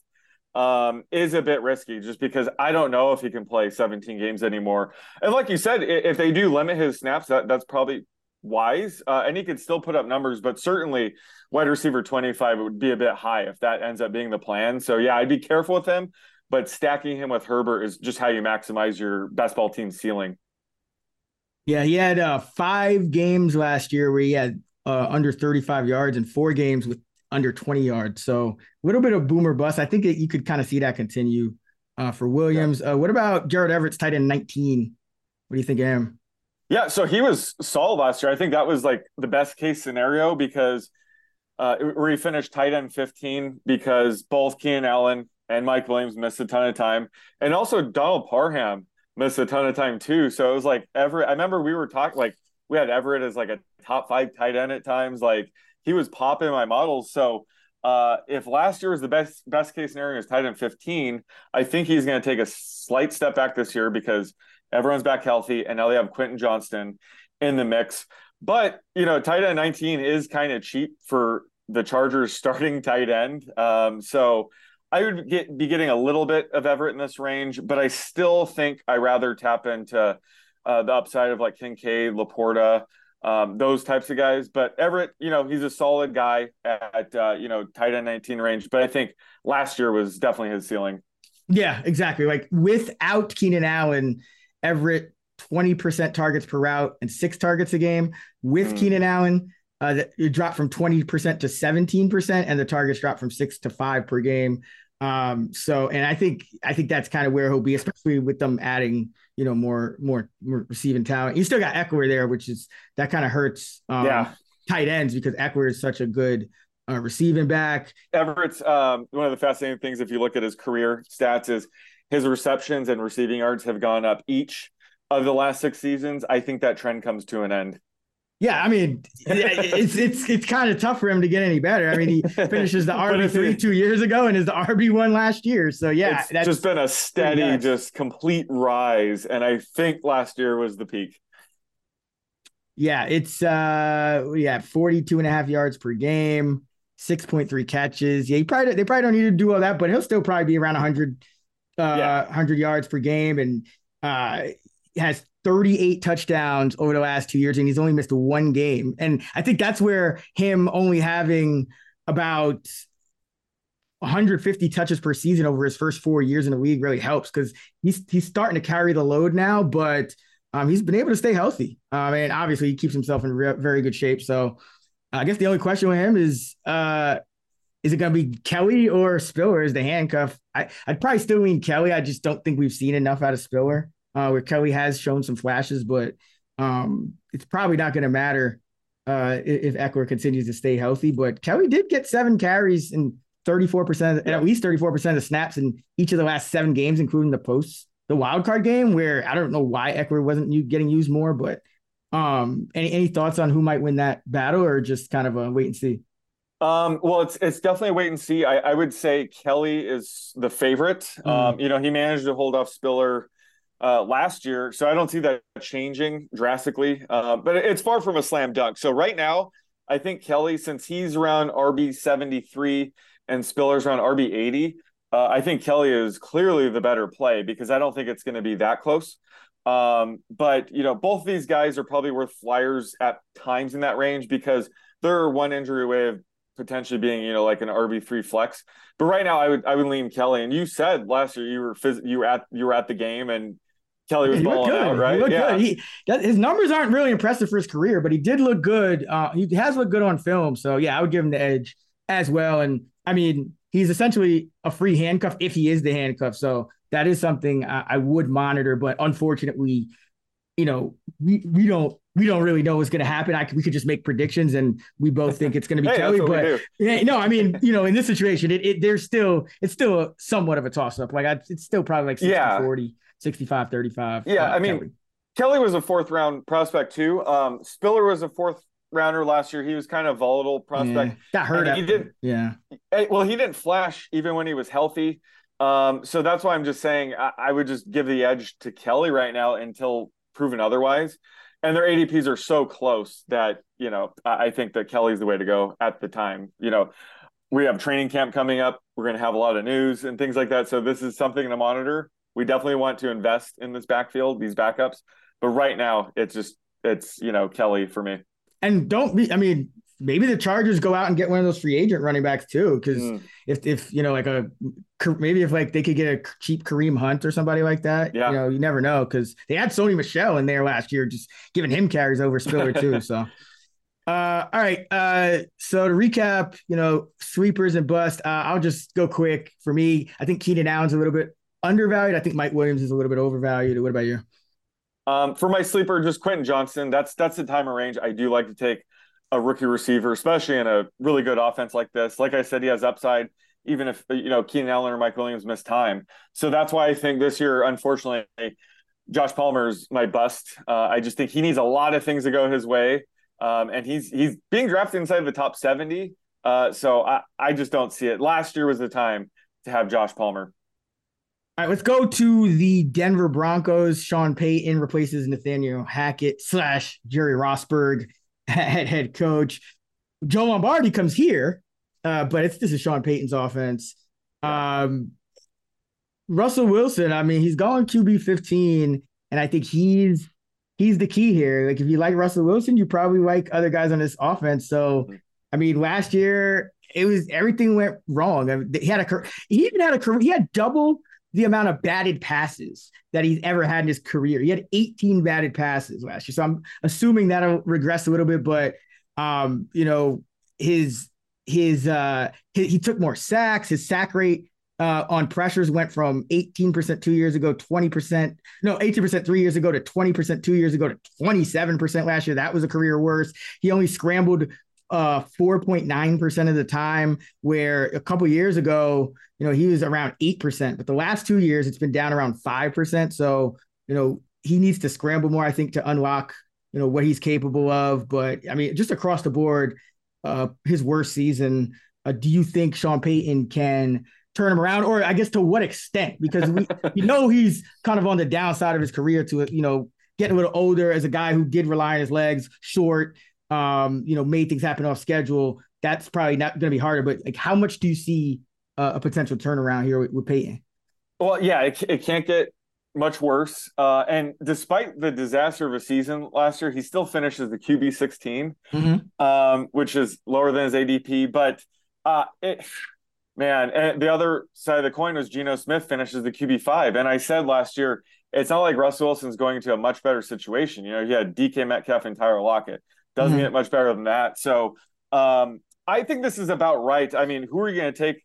um, is a bit risky just because I don't know if he can play 17 games anymore. And like you said, if they do limit his snaps, that that's probably wise. Uh, and he could still put up numbers, but certainly wide receiver 25 would be a bit high if that ends up being the plan. So yeah, I'd be careful with him, but stacking him with Herbert is just how you maximize your best ball team ceiling. Yeah, he had uh, five games last year where he had uh, under 35 yards and four games with under 20 yards. So a little bit of boomer bust. I think that you could kind of see that continue uh, for Williams. Yeah. Uh, what about Gerald Everett's tight end 19? What do you think of him? Yeah, so he was solid last year. I think that was like the best case scenario because uh, where he finished tight end 15 because both Keenan Allen and Mike Williams missed a ton of time. And also Donald Parham missed a ton of time too. So it was like Everett. I remember we were talking like we had Everett as like a top five tight end at times. Like he was popping my models. So uh, if last year was the best best case scenario is tight end 15, I think he's going to take a slight step back this year because everyone's back healthy, and now they have Quentin Johnston in the mix. But you know, tight end 19 is kind of cheap for the Chargers starting tight end. Um, so I would get be getting a little bit of Everett in this range, but I still think I rather tap into uh, the upside of like Kincaid, Laporta, um, those types of guys. But Everett, you know, he's a solid guy at uh, you know tight end 19 range. But I think last year was definitely his ceiling. Yeah, exactly. Like without Keenan Allen, Everett 20% targets per route and six targets a game. With mm. Keenan Allen, uh, it dropped from 20% to 17%, and the targets dropped from six to five per game. Um, so, and I think I think that's kind of where he'll be, especially with them adding, you know, more more, more receiving talent. You still got Ekeler there, which is that kind of hurts. Um, yeah. tight ends because Ekeler is such a good uh, receiving back. Everett's um, one of the fascinating things if you look at his career stats is his receptions and receiving yards have gone up each of the last six seasons. I think that trend comes to an end. Yeah, I mean, it's it's it's kind of tough for him to get any better. I mean, he finishes the RB three two years ago and is the RB one last year. So yeah, it's just been a steady, just complete rise. And I think last year was the peak. Yeah, it's uh yeah, 42 and a half yards per game, 6.3 catches. Yeah, he probably they probably don't need to do all that, but he'll still probably be around 100 uh yeah. 100 yards per game and uh has 38 touchdowns over the last two years, and he's only missed one game. And I think that's where him only having about 150 touches per season over his first four years in the league really helps because he's he's starting to carry the load now, but um, he's been able to stay healthy. Um, and obviously he keeps himself in re- very good shape. So I guess the only question with him is, uh, is it going to be Kelley or Spiller as the handcuff? I, I'd probably still lean Kelley. I just don't think we've seen enough out of Spiller uh, where Kelley has shown some flashes, but um, it's probably not going to matter uh, if Ekeler continues to stay healthy. But Kelley did get seven carries and 34%, yeah. at least 34% of the snaps in each of the last seven games, including the posts, the wild card game, where I don't know why Ekeler wasn't getting used more, but um, any, any thoughts on who might win that battle or just kind of a wait and see? Um, well, it's it's definitely a wait and see. I, I would say Kelley is the favorite. Mm. Um, you know, he managed to hold off Spiller uh, last year. So I don't see that changing drastically, uh, but it's far from a slam dunk. So right now, I think Kelley, since he's around RB 73 and Spiller's around RB 80, uh, I think Kelley is clearly the better play because I don't think it's going to be that close. Um, but, you know, both these guys are probably worth flyers at times in that range because they're one injury away of potentially being, you know, like an RB three flex. But right now, I would I would lean Kelley. And you said last year you were phys- you were at you were at the game and Kelley was balling good. out, right? yeah. Good. He, his numbers aren't really impressive for his career, but he did look good. Uh, he has looked good on film. So, yeah, I would give him the edge as well. And I mean, he's essentially a free handcuff if he is the handcuff. So, that is something I, I would monitor. But unfortunately, you know, we, we don't we don't really know what's going to happen. I we could just make predictions, and we both think it's going to be hey, Kelley. But yeah, no, I mean, you know, in this situation, it, it there's still it's still a, somewhat of a toss up. Like I, it's still probably like 60, yeah. 40. 65 35. Yeah, uh, I mean, Kelly. Kelley. was a fourth round prospect too. Um, Spiller was a fourth rounder last year. He was kind of volatile prospect. Yeah, got hurt. He did. Yeah. Well, he didn't flash even when he was healthy. Um, so that's why I'm just saying I, I would just give the edge to Kelley right now until proven otherwise. And their ADPs are so close that you know I think that Kelley's the way to go at the time. You know, we have training camp coming up. We're going to have a lot of news and things like that. So this is something to monitor we definitely want to invest in this backfield, these backups. But right now, it's just it's you know Kelley for me. And don't be. I mean, maybe the Chargers go out and get one of those free agent running backs too. Because mm. if if you know like a maybe if like they could get a cheap Kareem Hunt or somebody like that, yeah. you know, you never know because they had Sony Michel in there last year, just giving him carries over Spiller too. so. Uh, all right. Uh, so to recap, you know, sweepers and bust. Uh, I'll just go quick. For me, I think Keenan Allen's a little bit undervalued. I think Mike Williams is a little bit overvalued. What about you? Um, for my sleeper, just Quentin Johnston. That's that's the time of range. I do like to take a rookie receiver, especially in a really good offense like this. Like I said, he has upside, even if you know Keenan Allen or Mike Williams miss time. So that's why I think this year, unfortunately, Josh Palmer's my bust. Uh, I just think he needs a lot of things to go his way, um, and he's he's being drafted inside the top seventy. Uh, so I I just don't see it. Last year was the time to have Josh Palmer. All right, let's go to the Denver Broncos. Sean Payton replaces Nathaniel Hackett slash Jerry Rosburg head head coach. Joe Lombardi comes here, uh, but it's this is Sean Payton's offense. Um, Russell Wilson, I mean, he's gone QB 15, and I think he's he's the key here. Like, if you like Russell Wilson, you probably like other guys on this offense. So. I mean, last year it was everything went wrong. I mean, he had a he even had a career. He had double the amount of batted passes that he's ever had in his career. He had 18 batted passes last year. So I'm assuming that'll regress a little bit, but um, you know, his his uh he took more sacks, his sack rate uh, on pressures went from 18% two years ago, 20%, no, 18% three years ago to 20% two years ago to 27% last year. That was a career worst. He only scrambled uh 4.9% of the time, where a couple years ago, you know, he was around 8%. But the last two years, it's been down around 5%. So, you know, he needs to scramble more, I think, to unlock, you know, what he's capable of. But I mean, just across the board, uh, his worst season. Uh, do you think Sean Payton can turn him around, or I guess to what extent? Because we you know he's kind of on the downside of his career to you know getting a little older as a guy who did rely on his legs, short, um, you know, made things happen off schedule. That's probably not going to be harder. But like, how much do you see uh, a potential turnaround here with, with Payton? Well, yeah, it, it can't get much worse. Uh, and despite the disaster of a season last year, he still finishes the QB 16, mm-hmm. um, which is lower than his ADP. But uh, it, man, and the other side of the coin was Geno Smith finishes the QB five. And I said last year, it's not like Russell Wilson's going into a much better situation. You know, he had DK Metcalf and Tyler Lockett. Doesn't mm-hmm. get much better than that. So um, I think this is about right. I mean, who are you going to take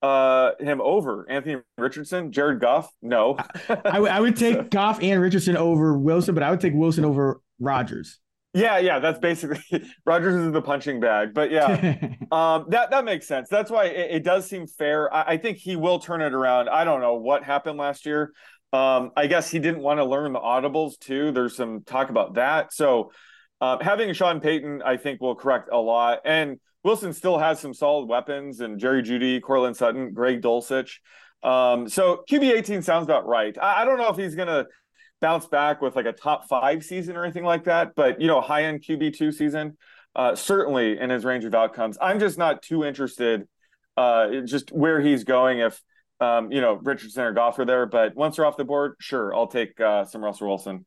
uh, him over? Anthony Richardson, Jared Goff? No. I, w- I would take Goff and Richardson over Wilson, but I would take Wilson over Rodgers. Yeah, yeah, that's basically Rodgers is the punching bag. But yeah, um, that that makes sense. That's why it, it does seem fair. I, I, think he will turn it around. I don't know what happened last year. Um, I guess he didn't want to learn the audibles too. There's some talk about that. So uh, having Sean Payton, I think, will correct a lot. And Wilson still has some solid weapons, and Jerry Jeudy, Courtland Sutton, Greg Dulcich. Um, so QB 18 sounds about right. I, I don't know if he's going to bounce back with like a top five season or anything like that, but you know, high end QB two season, uh, certainly in his range of outcomes. I'm just not too interested, uh, just where he's going. If um, you know, Richardson or Goff are there. But once they're off the board, sure, I'll take uh, some Russell Wilson.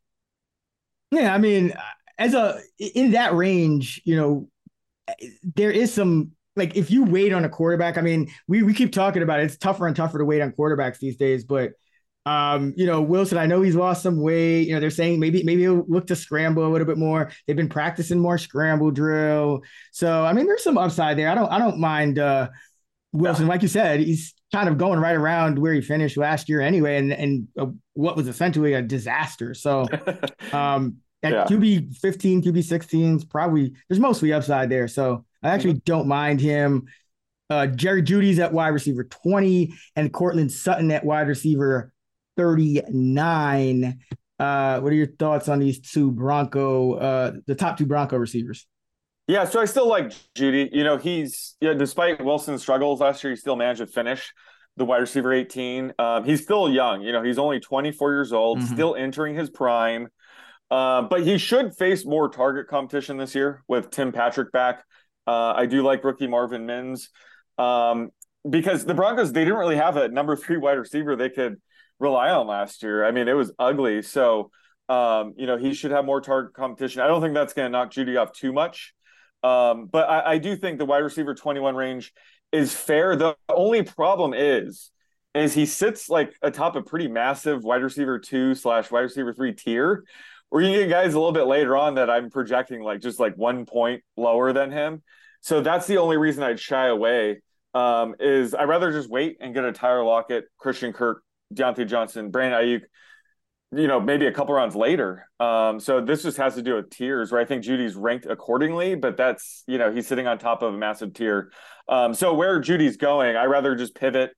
Yeah, I mean, as a in that range, you know, there is some like if you wait on a quarterback. I mean, we we keep talking about it. It's tougher and tougher to wait on quarterbacks these days, but. Um, you know, Wilson, I know he's lost some weight. You know, they're saying maybe maybe he'll look to scramble a little bit more. They've been practicing more scramble drill. So I mean, there's some upside there. I don't I don't mind uh Wilson, like you said, he's kind of going right around where he finished last year anyway, and and uh, what was essentially a disaster. So, um, at yeah. QB 15, QB 16s, probably there's mostly upside there. So I actually mm-hmm. don't mind him. Uh, Jerry Jeudy's at wide receiver 20 and Courtland Sutton at wide receiver 39. Uh, what are your thoughts on these two Bronco, uh, the top two Bronco receivers? Yeah, so I still like Jeudy. You know, he's yeah, despite Wilson's struggles last year, he still managed to finish the wide receiver 18. Um, he's still young. You know, he's only 24 years old, mm-hmm. still entering his prime. Uh, but he should face more target competition this year with Tim Patrick back. Uh, I do like rookie Marvin Mims um, because the Broncos they didn't really have a number three wide receiver they could rely on last year. I mean, it was ugly. So um, you know, he should have more target competition. I don't think that's going to knock Jeudy off too much. Um, but I, I, do think the wide receiver 21 range is fair. The only problem is, is he sits like atop a pretty massive wide receiver two slash wide receiver three tier, where you get guys a little bit later on that I'm projecting like just like one point lower than him. So that's the only reason I'd shy away. Um, is I'd rather just wait and get a Tyler Lockett, Christian Kirk, Diontae Johnson, Brandon Aiyuk, you know, maybe a couple rounds later. Um, so this just has to do with tiers, where I think Jeudy's ranked accordingly, but that's you know he's sitting on top of a massive tier. Um, so where Jeudy's going, I rather just pivot.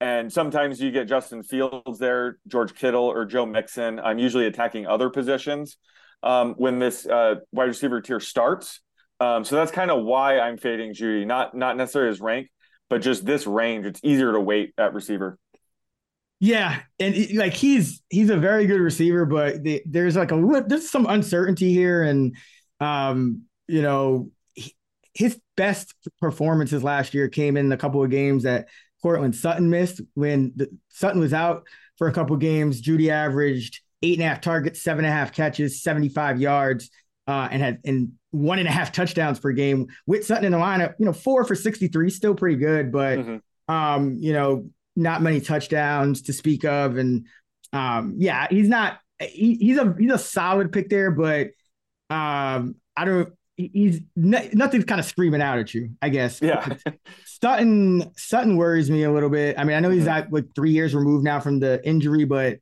And sometimes you get Justin Fields there, George Kittle, or Joe Mixon. I'm usually attacking other positions um, when this uh, wide receiver tier starts. Um, so that's kind of why I'm fading Jeudy, not not necessarily his rank, but just this range. It's easier to wait at receiver. Yeah, and like he's he's a very good receiver, but the, there's like a there's some uncertainty here, and um, you know, he, his best performances last year came in a couple of games that Courtland Sutton missed when the, Sutton was out for a couple of games. Jeudy averaged eight and a half targets, seven and a half catches, 75 yards, uh, and had and one and a half touchdowns per game with Sutton in the lineup. You know, four for 63, still pretty good, but mm-hmm. um, you know, not many touchdowns to speak of, and um, yeah, he's not. He, he's a he's a solid pick there, but um, I don't. He's nothing's kind of screaming out at you, I guess. Yeah. Sutton Sutton worries me a little bit. I mean, I know he's mm-hmm. at like three years removed now from the injury, but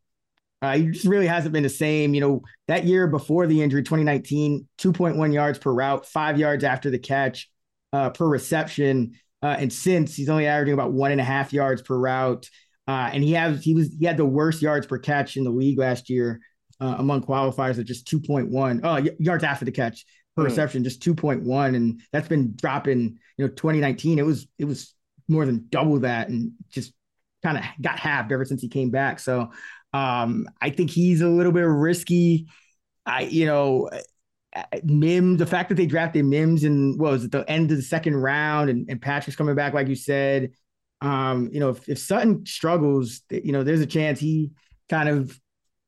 uh, he just really hasn't been the same. You know, that year before the injury, 2019, 2.1 yards per route, five yards after the catch. uh, per reception. Uh, and since he's only averaging about one and a half yards per route. Uh, and he has he was he had the worst yards per catch in the league last year uh, among qualifiers at just 2.1 oh, yards after the catch per mm. reception, just 2.1, and that's been dropping. You know, 2019 it was it was more than double that, and just kind of got halved ever since he came back. So um, I think he's a little bit risky. I you know. Mims, the fact that they drafted Mims in what was it, the end of the second round, and, and Patrick's coming back, like you said. Um, you know, if, if Sutton struggles, you know, there's a chance he kind of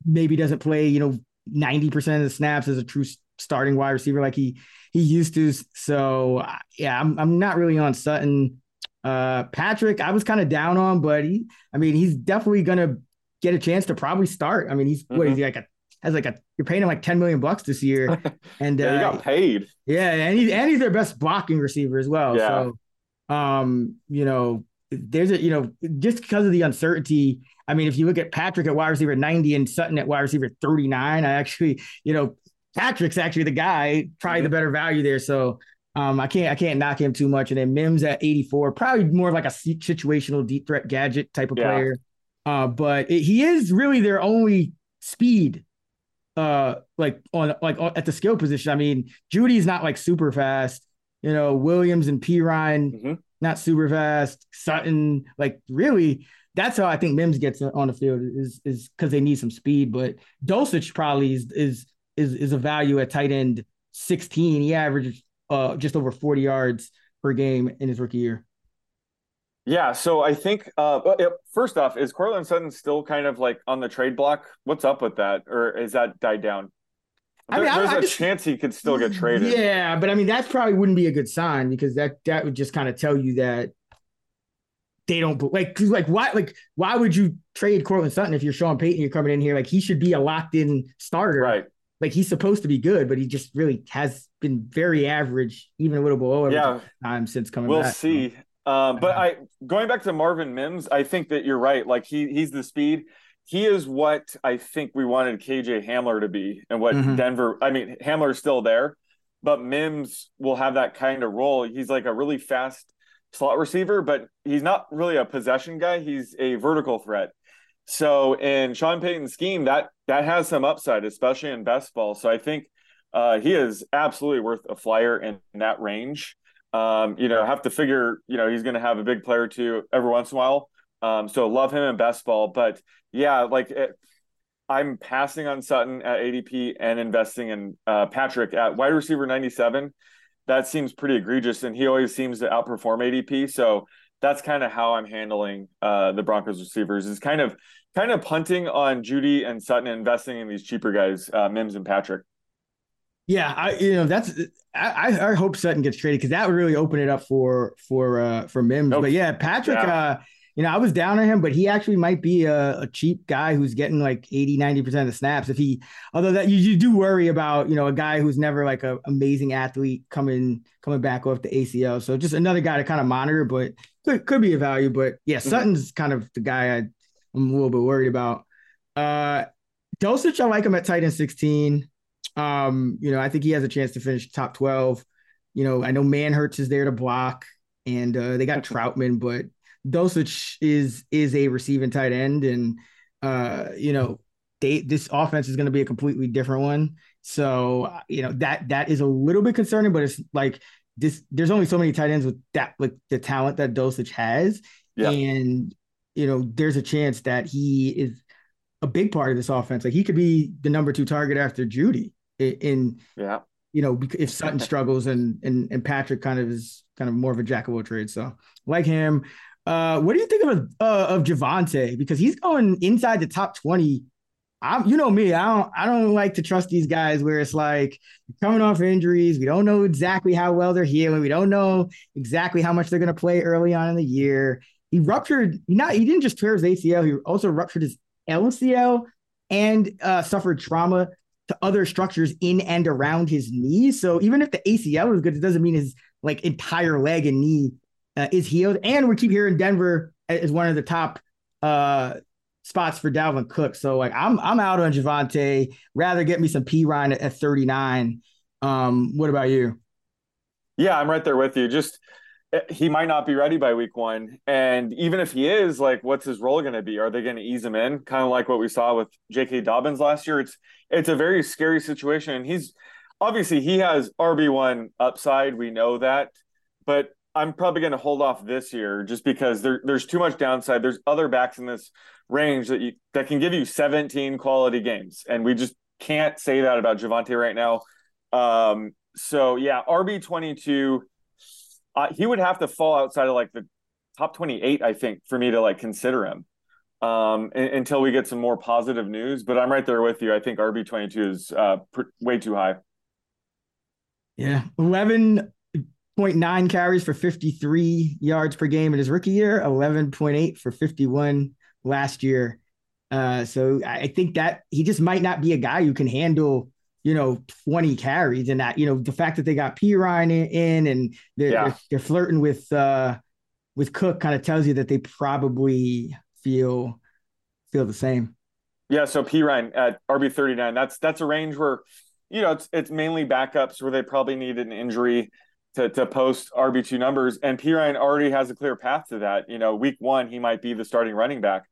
maybe doesn't play, you know, 90% of the snaps as a true starting wide receiver like he he used to. So yeah, I'm I'm not really on Sutton. Uh, Patrick, I was kind of down on, but he, I mean, he's definitely gonna get a chance to probably start. I mean, he's mm-hmm. what is he like a has like a you're paying him like 10 million bucks this year. And yeah, uh, he got paid. Yeah, and he's and he's their best blocking receiver as well. Yeah. So um, you know, there's a you know, just because of the uncertainty. I mean, if you look at Patrick at wide receiver 90 and Sutton at wide receiver 39, I actually, you know, Patrick's actually the guy, probably the better value there. So um, I can't I can't knock him too much. And then Mims at 84, probably more of like a situational deep threat gadget type of yeah. player. Uh, but it, he is really their only speed uh like on like at the skill position. I mean, Jeudy's not like super fast. You know, Williams and Perine mm-hmm. not super fast. Sutton, like really, that's how I think Mims gets on the field is is because they need some speed. But Dulcich probably is is is is a value at tight end 16. He averaged uh, just over 40 yards per game in his rookie year. Yeah, so I think uh, first off, is Courtland Sutton still kind of like on the trade block? What's up with that, or is that died down? I mean, there's I, I a just, chance he could still get traded. Yeah, but I mean that probably wouldn't be a good sign because that that would just kind of tell you that they don't like like why like why would you trade Courtland Sutton if you're Sean Payton? You're coming in here like he should be a locked in starter, right? Like he's supposed to be good, but he just really has been very average, even a little below yeah. time since coming we'll back. see. Um, but I going back to Marvin Mims, I think that you're right. Like he he's the speed. He is what I think we wanted KJ Hamler to be, and what mm-hmm. Denver. I mean, Hamler's still there, but Mims will have that kind of role. He's like a really fast slot receiver, but he's not really a possession guy. He's a vertical threat. So in Sean Payton's scheme, that that has some upside, especially in best ball. So I think uh, he is absolutely worth a flyer in, in that range. Um, you know, have to figure, you know, he's going to have a big player too every once in a while. Um, so love him in best ball, but yeah, like it, I'm passing on Sutton at ADP and investing in uh, Patrick at wide receiver 97. That seems pretty egregious, and he always seems to outperform ADP. So that's kind of how I'm handling uh, the Broncos receivers. Is kind of kind of punting on Jeudy and Sutton, and investing in these cheaper guys, uh, Mims and Patrick. Yeah, I you know that's I I hope Sutton gets traded because that would really open it up for for uh for Mims. Nope. But yeah, Patrick, yeah. uh, you know, I was down on him, but he actually might be a, a, cheap guy who's getting like 80, 90% of the snaps. If he, although that you, you do worry about, you know, a guy who's never like an amazing athlete coming, coming back off the ACL. So just another guy to kind of monitor, but could, could be a value. But yeah, mm-hmm. Sutton's kind of the guy I, I'm a little bit worried about. Uh, Dulcich, I like him at tight end 16. Um, you know, I think he has a chance to finish top 12. You know, I know Manhertz is there to block and uh, they got Trautman, but Dulcich is is a receiving tight end, and uh, you know, they this offense is going to be a completely different one. So you know that that is a little bit concerning, but it's like this. There's only so many tight ends with that like the talent that Dulcich has, yeah. and you know, there's a chance that he is a big part of this offense. Like he could be the number two target after Jeudy in, yeah. You know, if Sutton struggles and and and Patrick kind of is kind of more of a jack of all trades. So like him. Uh, what do you think of uh, of Javonte? Because he's going inside the top twenty. I'm, you know me, I don't, I don't like to trust these guys where it's like coming off injuries. We don't know exactly how well they're healing. We don't know exactly how much they're going to play early on in the year. He ruptured, not, he didn't just tear his ACL. He also ruptured his LCL and uh, suffered trauma to other structures in and around his knee. So even if the ACL is good, it doesn't mean his like entire leg and knee uh, is healed. And we keep hearing Denver is one of the top uh, spots for Dalvin Cook. So like I'm I'm out on Javonte. Rather get me some Perine at, at 39. Um, what about you? Yeah, I'm right there with you. Just he might not be ready by week one. And even if he is, like, what's his role going to be? Are they going to ease him in? Kind of like what we saw with J.K. Dobbins last year. It's it's a very scary situation. And he's obviously he has RB one upside. We know that, but I'm probably going to hold off this year just because there, there's too much downside. There's other backs in this range that you that can give you 17 quality games, and we just can't say that about Javonte right now. Um, so yeah, RB 22, uh, he would have to fall outside of like the top 28, I think, for me to like consider him um, until we get some more positive news. But I'm right there with you. I think RB 22 is uh, pr- way too high. Yeah, 11.9 carries for 53 yards per game in his rookie year, 11.8 for 51 last year. Uh, so I think that he just might not be a guy who can handle, you know, 20 carries and that, you know, the fact that they got Perine in, and they're, yeah. they're, they're, flirting with, uh, with Cook kind of tells you that they probably feel, feel the same. Yeah. So Perine at RB 39, that's, that's a range where, you know, it's, it's mainly backups where they probably need an injury to, to post RB2 numbers. And Perine already has a clear path to that. You know, week one, he might be the starting running back.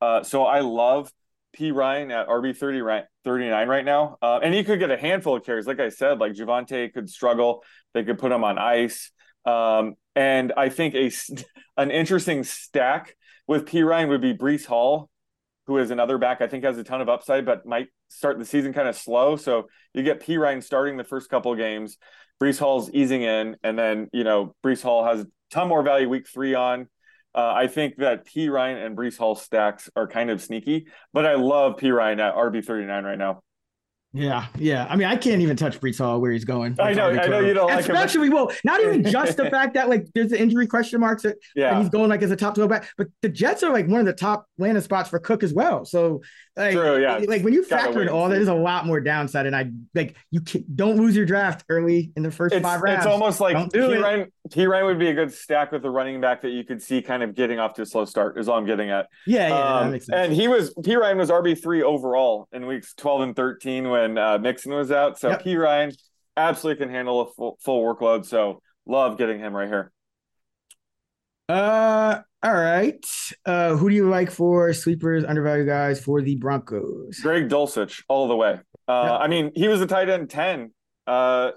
Uh, so I love Perine at RB 30 right 39 right now. Uh, and he could get a handful of carries. Like I said, like Javonte could struggle. They could put him on ice. Um, and I think a an interesting stack with Perine would be Breece Hall, who is another back I think has a ton of upside, but might start the season kind of slow. So you get Perine starting the first couple games. Breece Hall's easing in, and then you know Breece Hall has a ton more value week three on. Uh, I think that Perine and Breece Hall stacks are kind of sneaky, but I love Perine at RB thirty nine right now. Yeah, yeah. I mean, I can't even touch Breece Hall where he's going. I know, I know you don't Especially, like Especially, well, not even just the fact that like there's the injury question marks that, yeah. he's going like as a top 12 back, but the Jets are like one of the top landing spots for Cook as well. So like, True, yeah. like when you factor in all that, there's a lot more downside. And I like you don't lose your draft early in the first it's, five rounds. It's almost like Perine, Perine would be a good stack with a running back that you could see kind of getting off to a slow start, is all I'm getting at. Yeah, yeah. Um, and he was Perine was RB3 overall in weeks 12 and 13 when uh, Mixon was out. So yep. Ryan absolutely can handle a full, full workload. So love getting him right here. Uh, all right. Uh, who do you like for sleepers, undervalued guys for the Broncos? Greg Dulcich, all the way. Uh, yep. I mean, he was a tight end 10. Uh,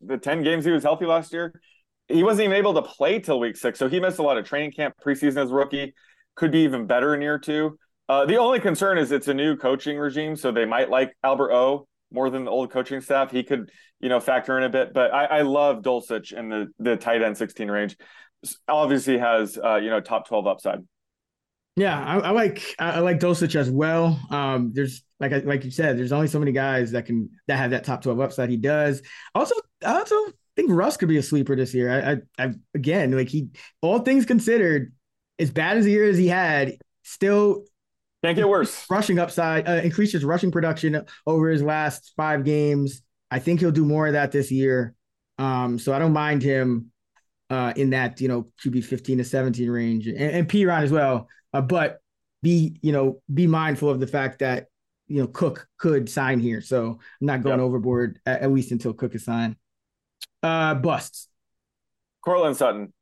the 10 games he was healthy last year, he wasn't even able to play till week six. So he missed a lot of training camp preseason as rookie. Could be even better in year two. Uh, the only concern is it's a new coaching regime, so they might like Albert O more than the old coaching staff. He could, you know, factor in a bit. But I, I love Dulcich in the the tight end 16 range. Obviously has uh, you know top 12 upside. Yeah, I, I like I like Dulcich as well. Um, there's like like you said, there's only so many guys that can that have that top 12 upside. He does. Also, I think Russ could be a sleeper this year. I, I, I again like he all things considered, as bad as the year as he had, still can't get worse. Rushing upside, uh, increased his rushing production over his last five games. I think he'll do more of that this year. Um, so I don't mind him uh, in that, you know, QB 15 to 17 range and, and Perine as well. Uh, but be, you know, be mindful of the fact that, you know, Cook could sign here. So I'm not going yep. overboard at, at, least until Cook is signed. Uh, busts. Courtland Sutton.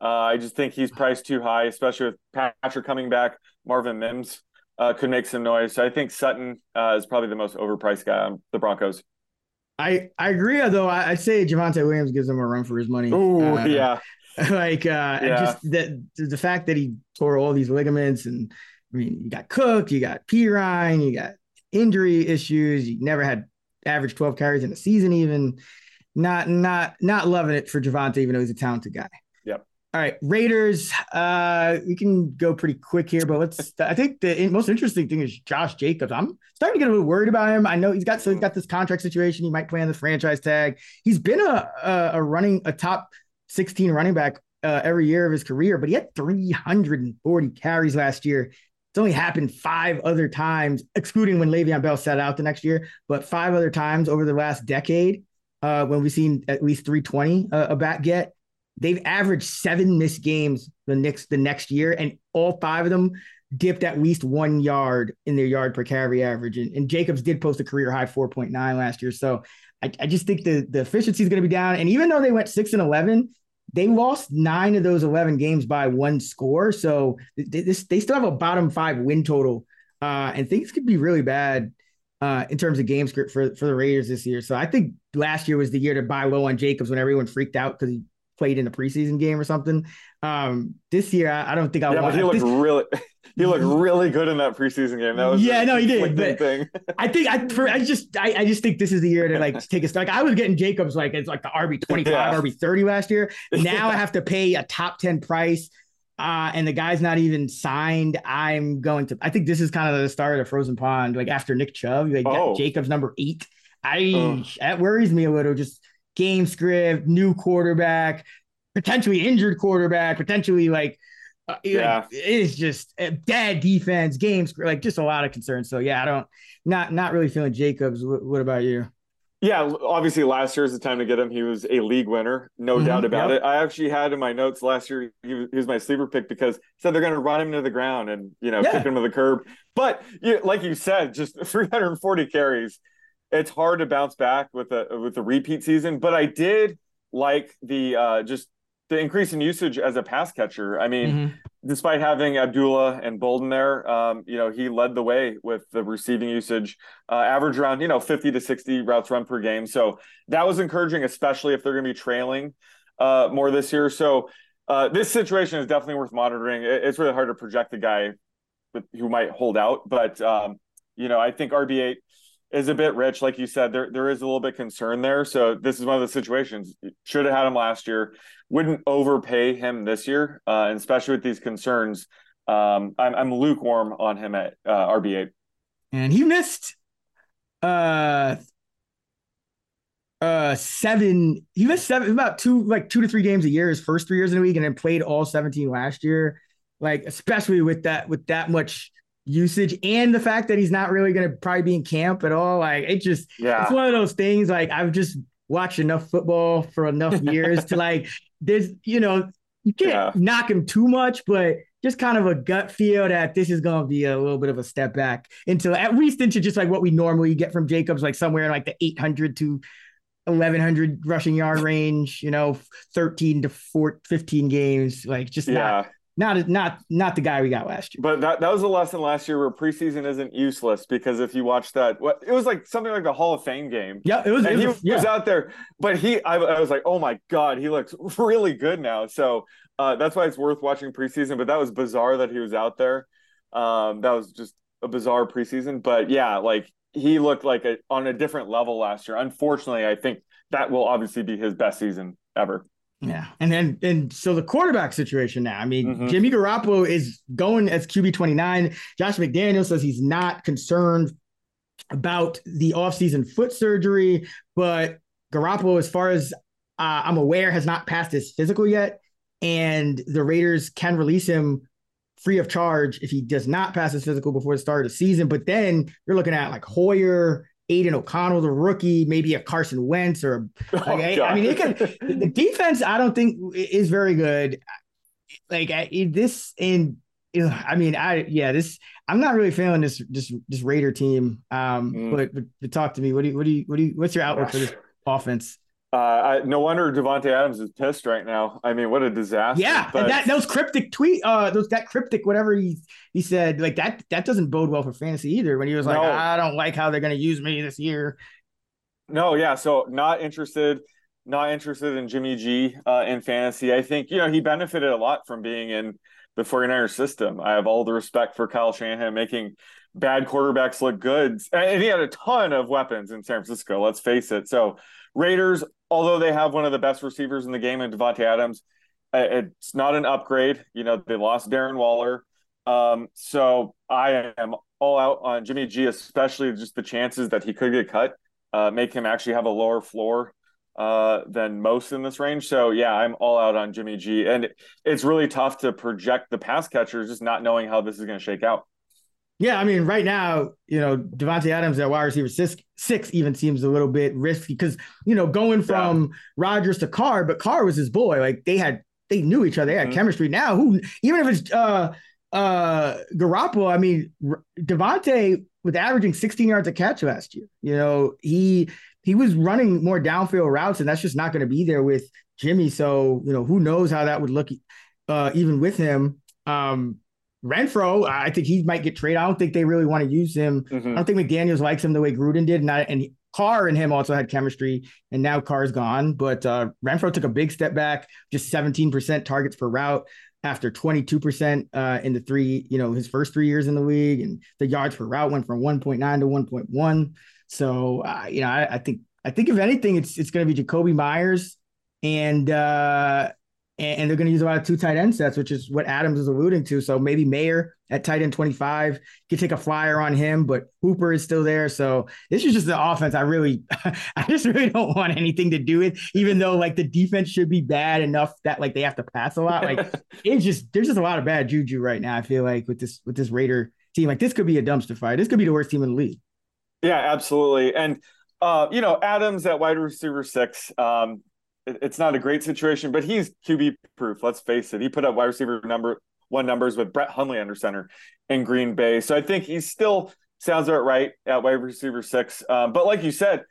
Uh, I just think he's priced too high, especially with Patrick coming back, Marvin Mims uh, could make some noise. So I think Sutton uh, is probably the most overpriced guy on the Broncos. I, I agree, though. I, I say Javonte Williams gives him a run for his money. Oh, yeah. Like, uh, yeah. just the, the fact that he tore all these ligaments, and I mean, you got Cook, you got Perine, you got injury issues. You never had average 12 carries in a season, even. Not, not, not loving it for Javonte, even though he's a talented guy. Yep. All right, Raiders. Uh, we can go pretty quick here, but let's. I think the most interesting thing is Josh Jacobs. I'm starting to get a little worried about him. I know he's got so he's got this contract situation. He might play on the franchise tag. He's been a a, a running a top 16 running back uh, every year of his career, but he had 340 carries last year. It's only happened five other times, excluding when Le'Veon Bell sat out the next year, but five other times over the last decade uh, when we've seen at least 320 uh, a back get. They've averaged seven missed games the next the next year, and all five of them dipped at least one yard in their yard per carry average. And, and Jacobs did post a career high 4.9 last year. So I, I just think the the efficiency is going to be down. And even though they went six and eleven, they lost nine of those 11 games by one score. So they, this, they still have a bottom five win total. Uh, and things could be really bad uh, in terms of game script for, for the Raiders this year. So I think last year was the year to buy low on Jacobs when everyone freaked out because he played in a preseason game or something. Um, this year, I, I don't think I. Yeah, but he looked this, really, he looked really good in that preseason game. That was yeah, no, he did. But thing. I think I, for, I just, I, I just think this is the year to like take a stock. I was getting Jacobs like it's like the RB twenty five, yeah. RB thirty last year. Now yeah. I have to pay a top ten price. Uh, and the guy's not even signed. I'm going to. I think this is kind of the start of Frozen Pond. Like after Nick Chubb, like oh. Jacobs number eight. I oh. that worries me a little. Just game script, new quarterback, potentially injured quarterback, potentially like, uh, yeah, like, it's just a bad defense, games like just a lot of concerns. So yeah, I don't not not really feeling Jacobs. What, what about you? Yeah, obviously last year is the time to get him. He was a league winner, no mm-hmm, doubt about yep. it. I actually had in my notes last year he was, he was my sleeper pick because he said they're going to run him to the ground and you know yeah. kick him to the curb. But you, like you said, just 340 carries. It's hard to bounce back with a with a repeat season. But I did like the uh, just the increase in usage as a pass catcher. I mean, mm-hmm. Despite having Abdullah and Bolden there, um, you know, he led the way with the receiving usage, uh, average around, you know, 50 to 60 routes run per game. So that was encouraging, especially if they're going to be trailing uh, more this year. So uh, this situation is definitely worth monitoring. It's really hard to project the guy who might hold out, but, um, you know, I think RB8 is a bit rich, like you said. There there is a little bit concern there. So this is one of the situations. Should have had him last year. Wouldn't overpay him this year, uh, and especially with these concerns. Um, I'm I'm lukewarm on him at uh, RB eight. And he missed uh uh seven he missed seven about two like two to three games a year his first three years in a week and then played all 17 last year like especially with that with that much usage and the fact that he's not really going to probably be in camp at all. Like it just, yeah. it's one of those things. Like I've just watched enough football for enough years to like, there's, you know, you can't yeah. knock him too much, but just kind of a gut feel that this is going to be a little bit of a step back into at least into just like what we normally get from Jacobs, like somewhere in like the 800 to 1100 rushing yard range, you know, 13 to 4, 15 games, like just yeah. not not not not the guy we got last year. But that, that was a lesson last year where preseason isn't useless because if you watch that, what it was like something like the Hall of Fame game. Yeah, it was. And it was, he yeah. was out there, but he, I, I, was like, oh my god, he looks really good now. So uh, that's why it's worth watching preseason. But that was bizarre that he was out there. Um, that was just a bizarre preseason. But yeah, like he looked like a, on a different level last year. Unfortunately, I think that will obviously be his best season ever. Yeah. And then and so the quarterback situation now. I mean, mm-hmm. Jimmy Garoppolo is going as QB 29. Josh McDaniel says he's not concerned about the offseason foot surgery, but Garoppolo, as far as uh, I'm aware, has not passed his physical yet. And the Raiders can release him free of charge if he does not pass his physical before the start of the season. But then you're looking at like Hoyer, Aidan O'Connell, the rookie, maybe a Carson Wentz or like, oh, I, I, mean, it can, the defense. I don't think is very good. Like this, and I mean, I yeah, this. I'm not really feeling this this this Raider team. Um, mm. but, but, but talk to me. What do you what do you what do you what's your outlook for this offense? Uh, I, no wonder Davante Adams is pissed right now. I mean, what a disaster! Yeah, but... and that those cryptic tweet, uh, those that cryptic whatever he he said, like that that doesn't bode well for fantasy either. When he was like, no. I don't like how they're going to use me this year. No, yeah, so not interested, not interested in Jimmy G uh, in fantasy. I think you know he benefited a lot from being in the 49ers system. I have all the respect for Kyle Shanahan making bad quarterbacks look good, and he had a ton of weapons in San Francisco. Let's face it. So Raiders, although they have one of the best receivers in the game in Davante Adams, it's not an upgrade. You know, they lost Darren Waller. Um, so I am all out on Jimmy G, especially just the chances that he could get cut, uh, make him actually have a lower floor uh, than most in this range. So yeah, I'm all out on Jimmy G, and it's really tough to project the pass catchers just not knowing how this is going to shake out. Yeah, I mean, right now, you know, Davante Adams at wide receiver six, six even seems a little bit risky because you know going from yeah. Rodgers to Carr, but Carr was his boy. Like they had, they knew each other, they had mm-hmm. chemistry. Now, who even if it's uh uh Garoppolo, I mean, Davante was averaging 16 yards a catch last year. You know, he he was running more downfield routes, and that's just not going to be there with Jimmy. So you know, who knows how that would look uh, even with him. Um, Renfrow, I think he might get traded. I don't think they really want to use him. Mm-hmm. I don't think McDaniels likes him the way Gruden did, and I, and Carr and him also had chemistry, and now Carr's gone. But uh, Renfrow took a big step back, just 17% targets per route after 22% uh, in the three, you know, his first three years in the league, and the yards per route went from 1.9 to 1.1. So, uh, you know, I, I, think I think if anything, it's it's going to be Jakobi Meyers and uh, and they're going to use a lot of two tight end sets, which is what Adams is alluding to. So maybe Mayer at tight end 25 could take a flyer on him, but Hooper is still there. So this is just the offense. I really, I just really don't want anything to do with, even though like the defense should be bad enough that like they have to pass a lot. Like it's just, there's just a lot of bad juju right now. I feel like with this, with this Raider team, like this could be a dumpster fire. This could be the worst team in the league. Yeah, absolutely. And, uh, you know, Adams at wide receiver six, um, it's not a great situation, but he's QB proof. Let's face it. He put up wide receiver number one numbers with Brett Hundley under center in Green Bay. So I think he still sounds about right at wide receiver six. Um, but like you said,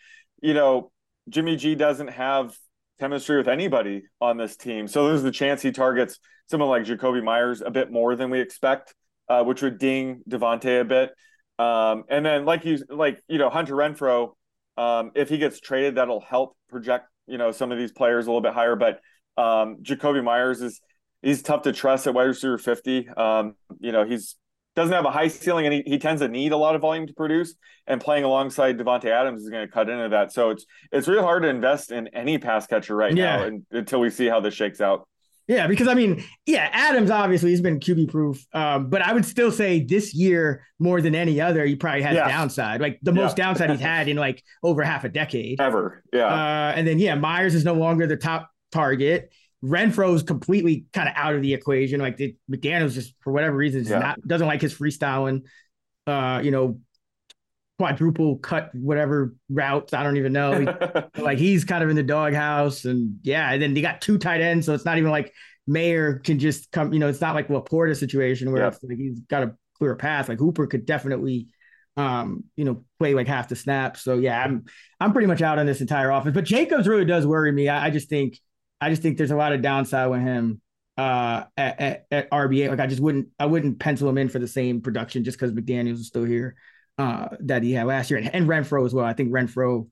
you know, Jimmy G doesn't have chemistry with anybody on this team. So there's the chance he targets someone like Jakobi Meyers a bit more than we expect, uh, which would ding Davante a bit. Um, and then like you like, you know, Hunter Renfrow, um, if he gets traded, that'll help project you know some of these players a little bit higher, but um, Jakobi Meyers is he's tough to trust at wide receiver 50. Um, you know, he's doesn't have a high ceiling and he, he tends to need a lot of volume to produce and playing alongside Davante Adams is going to cut into that. So it's it's really hard to invest in any pass catcher right yeah. now and, until we see how this shakes out. Yeah, because I mean, yeah, Adams obviously he's been QB proof, um, but I would still say this year more than any other, he probably has downside, like the most downside he's had in like over half a decade ever. Yeah, uh, and then yeah, Meyers is no longer the top target. Renfrow's completely kind of out of the equation. Like the, McDaniels just for whatever reason yeah. not doesn't like his freestyling. Uh, you know, quadruple cut whatever routes. I don't even know. like he's kind of in the doghouse, and yeah, and then they got two tight ends, so it's not even like Mayer can just come. You know, it's not like LaPorta situation where it's like he's got a clear path. Like Hooper could definitely, um, you know, play like half the snaps. So yeah, I'm I'm pretty much out on this entire offense. But Jacobs really does worry me. I, I just think I just think there's a lot of downside with him uh at, at, at RB8. Like I just wouldn't I wouldn't pencil him in for the same production just because McDaniels is still here uh, that he had last year, and, and Renfrow as well. I think Renfrow,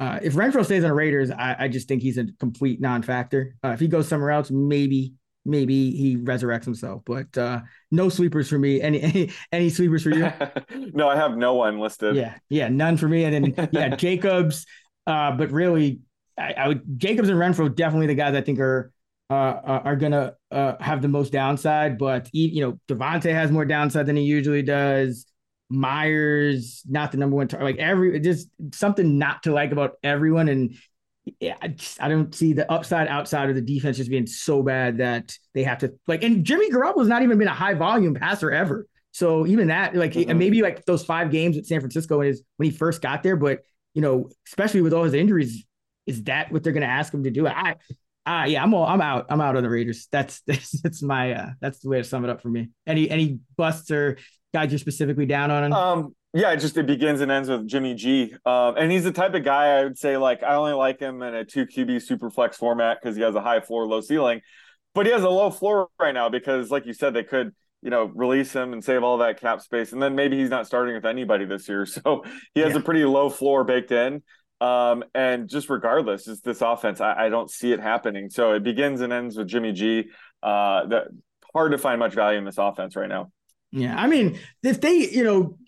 uh, if Renfrow stays on the Raiders, I, I just think he's a complete non-factor. Uh, if he goes somewhere else, maybe maybe he resurrects himself. But uh, no sleepers for me. Any any, any sleepers for you? no, I have no one listed. Yeah, yeah, none for me. And then yeah, Jacobs. Uh, but really, I, I, would Jacobs and Renfrow definitely the guys I think are. Uh, are gonna uh, have the most downside, but you know Davante has more downside than he usually does. Meyers, not the number one target. Like every just something not to like about everyone. And yeah, I, just, I don't see the upside outside of the defense just being so bad that they have to like. And Jimmy Garoppolo's not even been a high volume passer ever. So even that, like, mm-hmm. maybe like those five games at San Francisco is when he first got there. But you know, especially with all his injuries, is that what they're going to ask him to do? I, uh, yeah, I'm all, I'm out. I'm out on the Raiders. That's that's, that's my uh, that's the way to sum it up for me. Any any busts or guys you're specifically down on? Him? Um, yeah, it just it begins and ends with Jimmy G. Um, and he's the type of guy I would say like I only like him in a two QB super flex format because he has a high floor, low ceiling. But he has a low floor right now because, like you said, they could you know release him and save all that cap space, and then maybe he's not starting with anybody this year. So he has yeah. a pretty low floor baked in. Um, and just regardless, it's this offense. I, I, don't see it happening. So it begins and ends with Jimmy G. Uh, that hard to find much value in this offense right now. Yeah, I mean, if they, you know,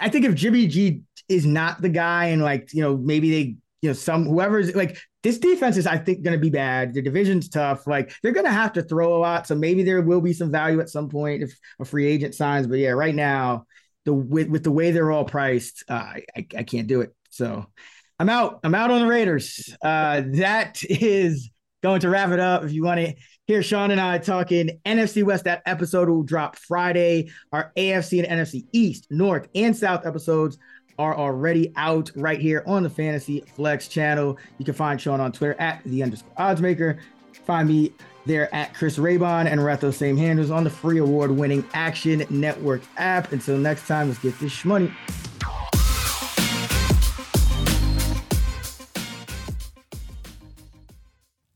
I think if Jimmy G is not the guy, and like, you know, maybe they, you know, some whoever's like this defense is, I think, going to be bad. The division's tough. Like they're going to have to throw a lot, so maybe there will be some value at some point if a free agent signs. But yeah, right now, the with, with the way they're all priced, uh, I, I can't do it. So I'm out. I'm out on the Raiders. Uh, that is going to wrap it up. If you want to hear Sean and I talking NFC West, that episode will drop Friday. Our AFC and NFC East, North, and South episodes are already out right here on the Fantasy Flex channel. You can find Sean on Twitter at the underscore oddsmaker. Find me there at Chris Raybon and those same handles on the free award winning Action Network app. Until next time, let's get this money.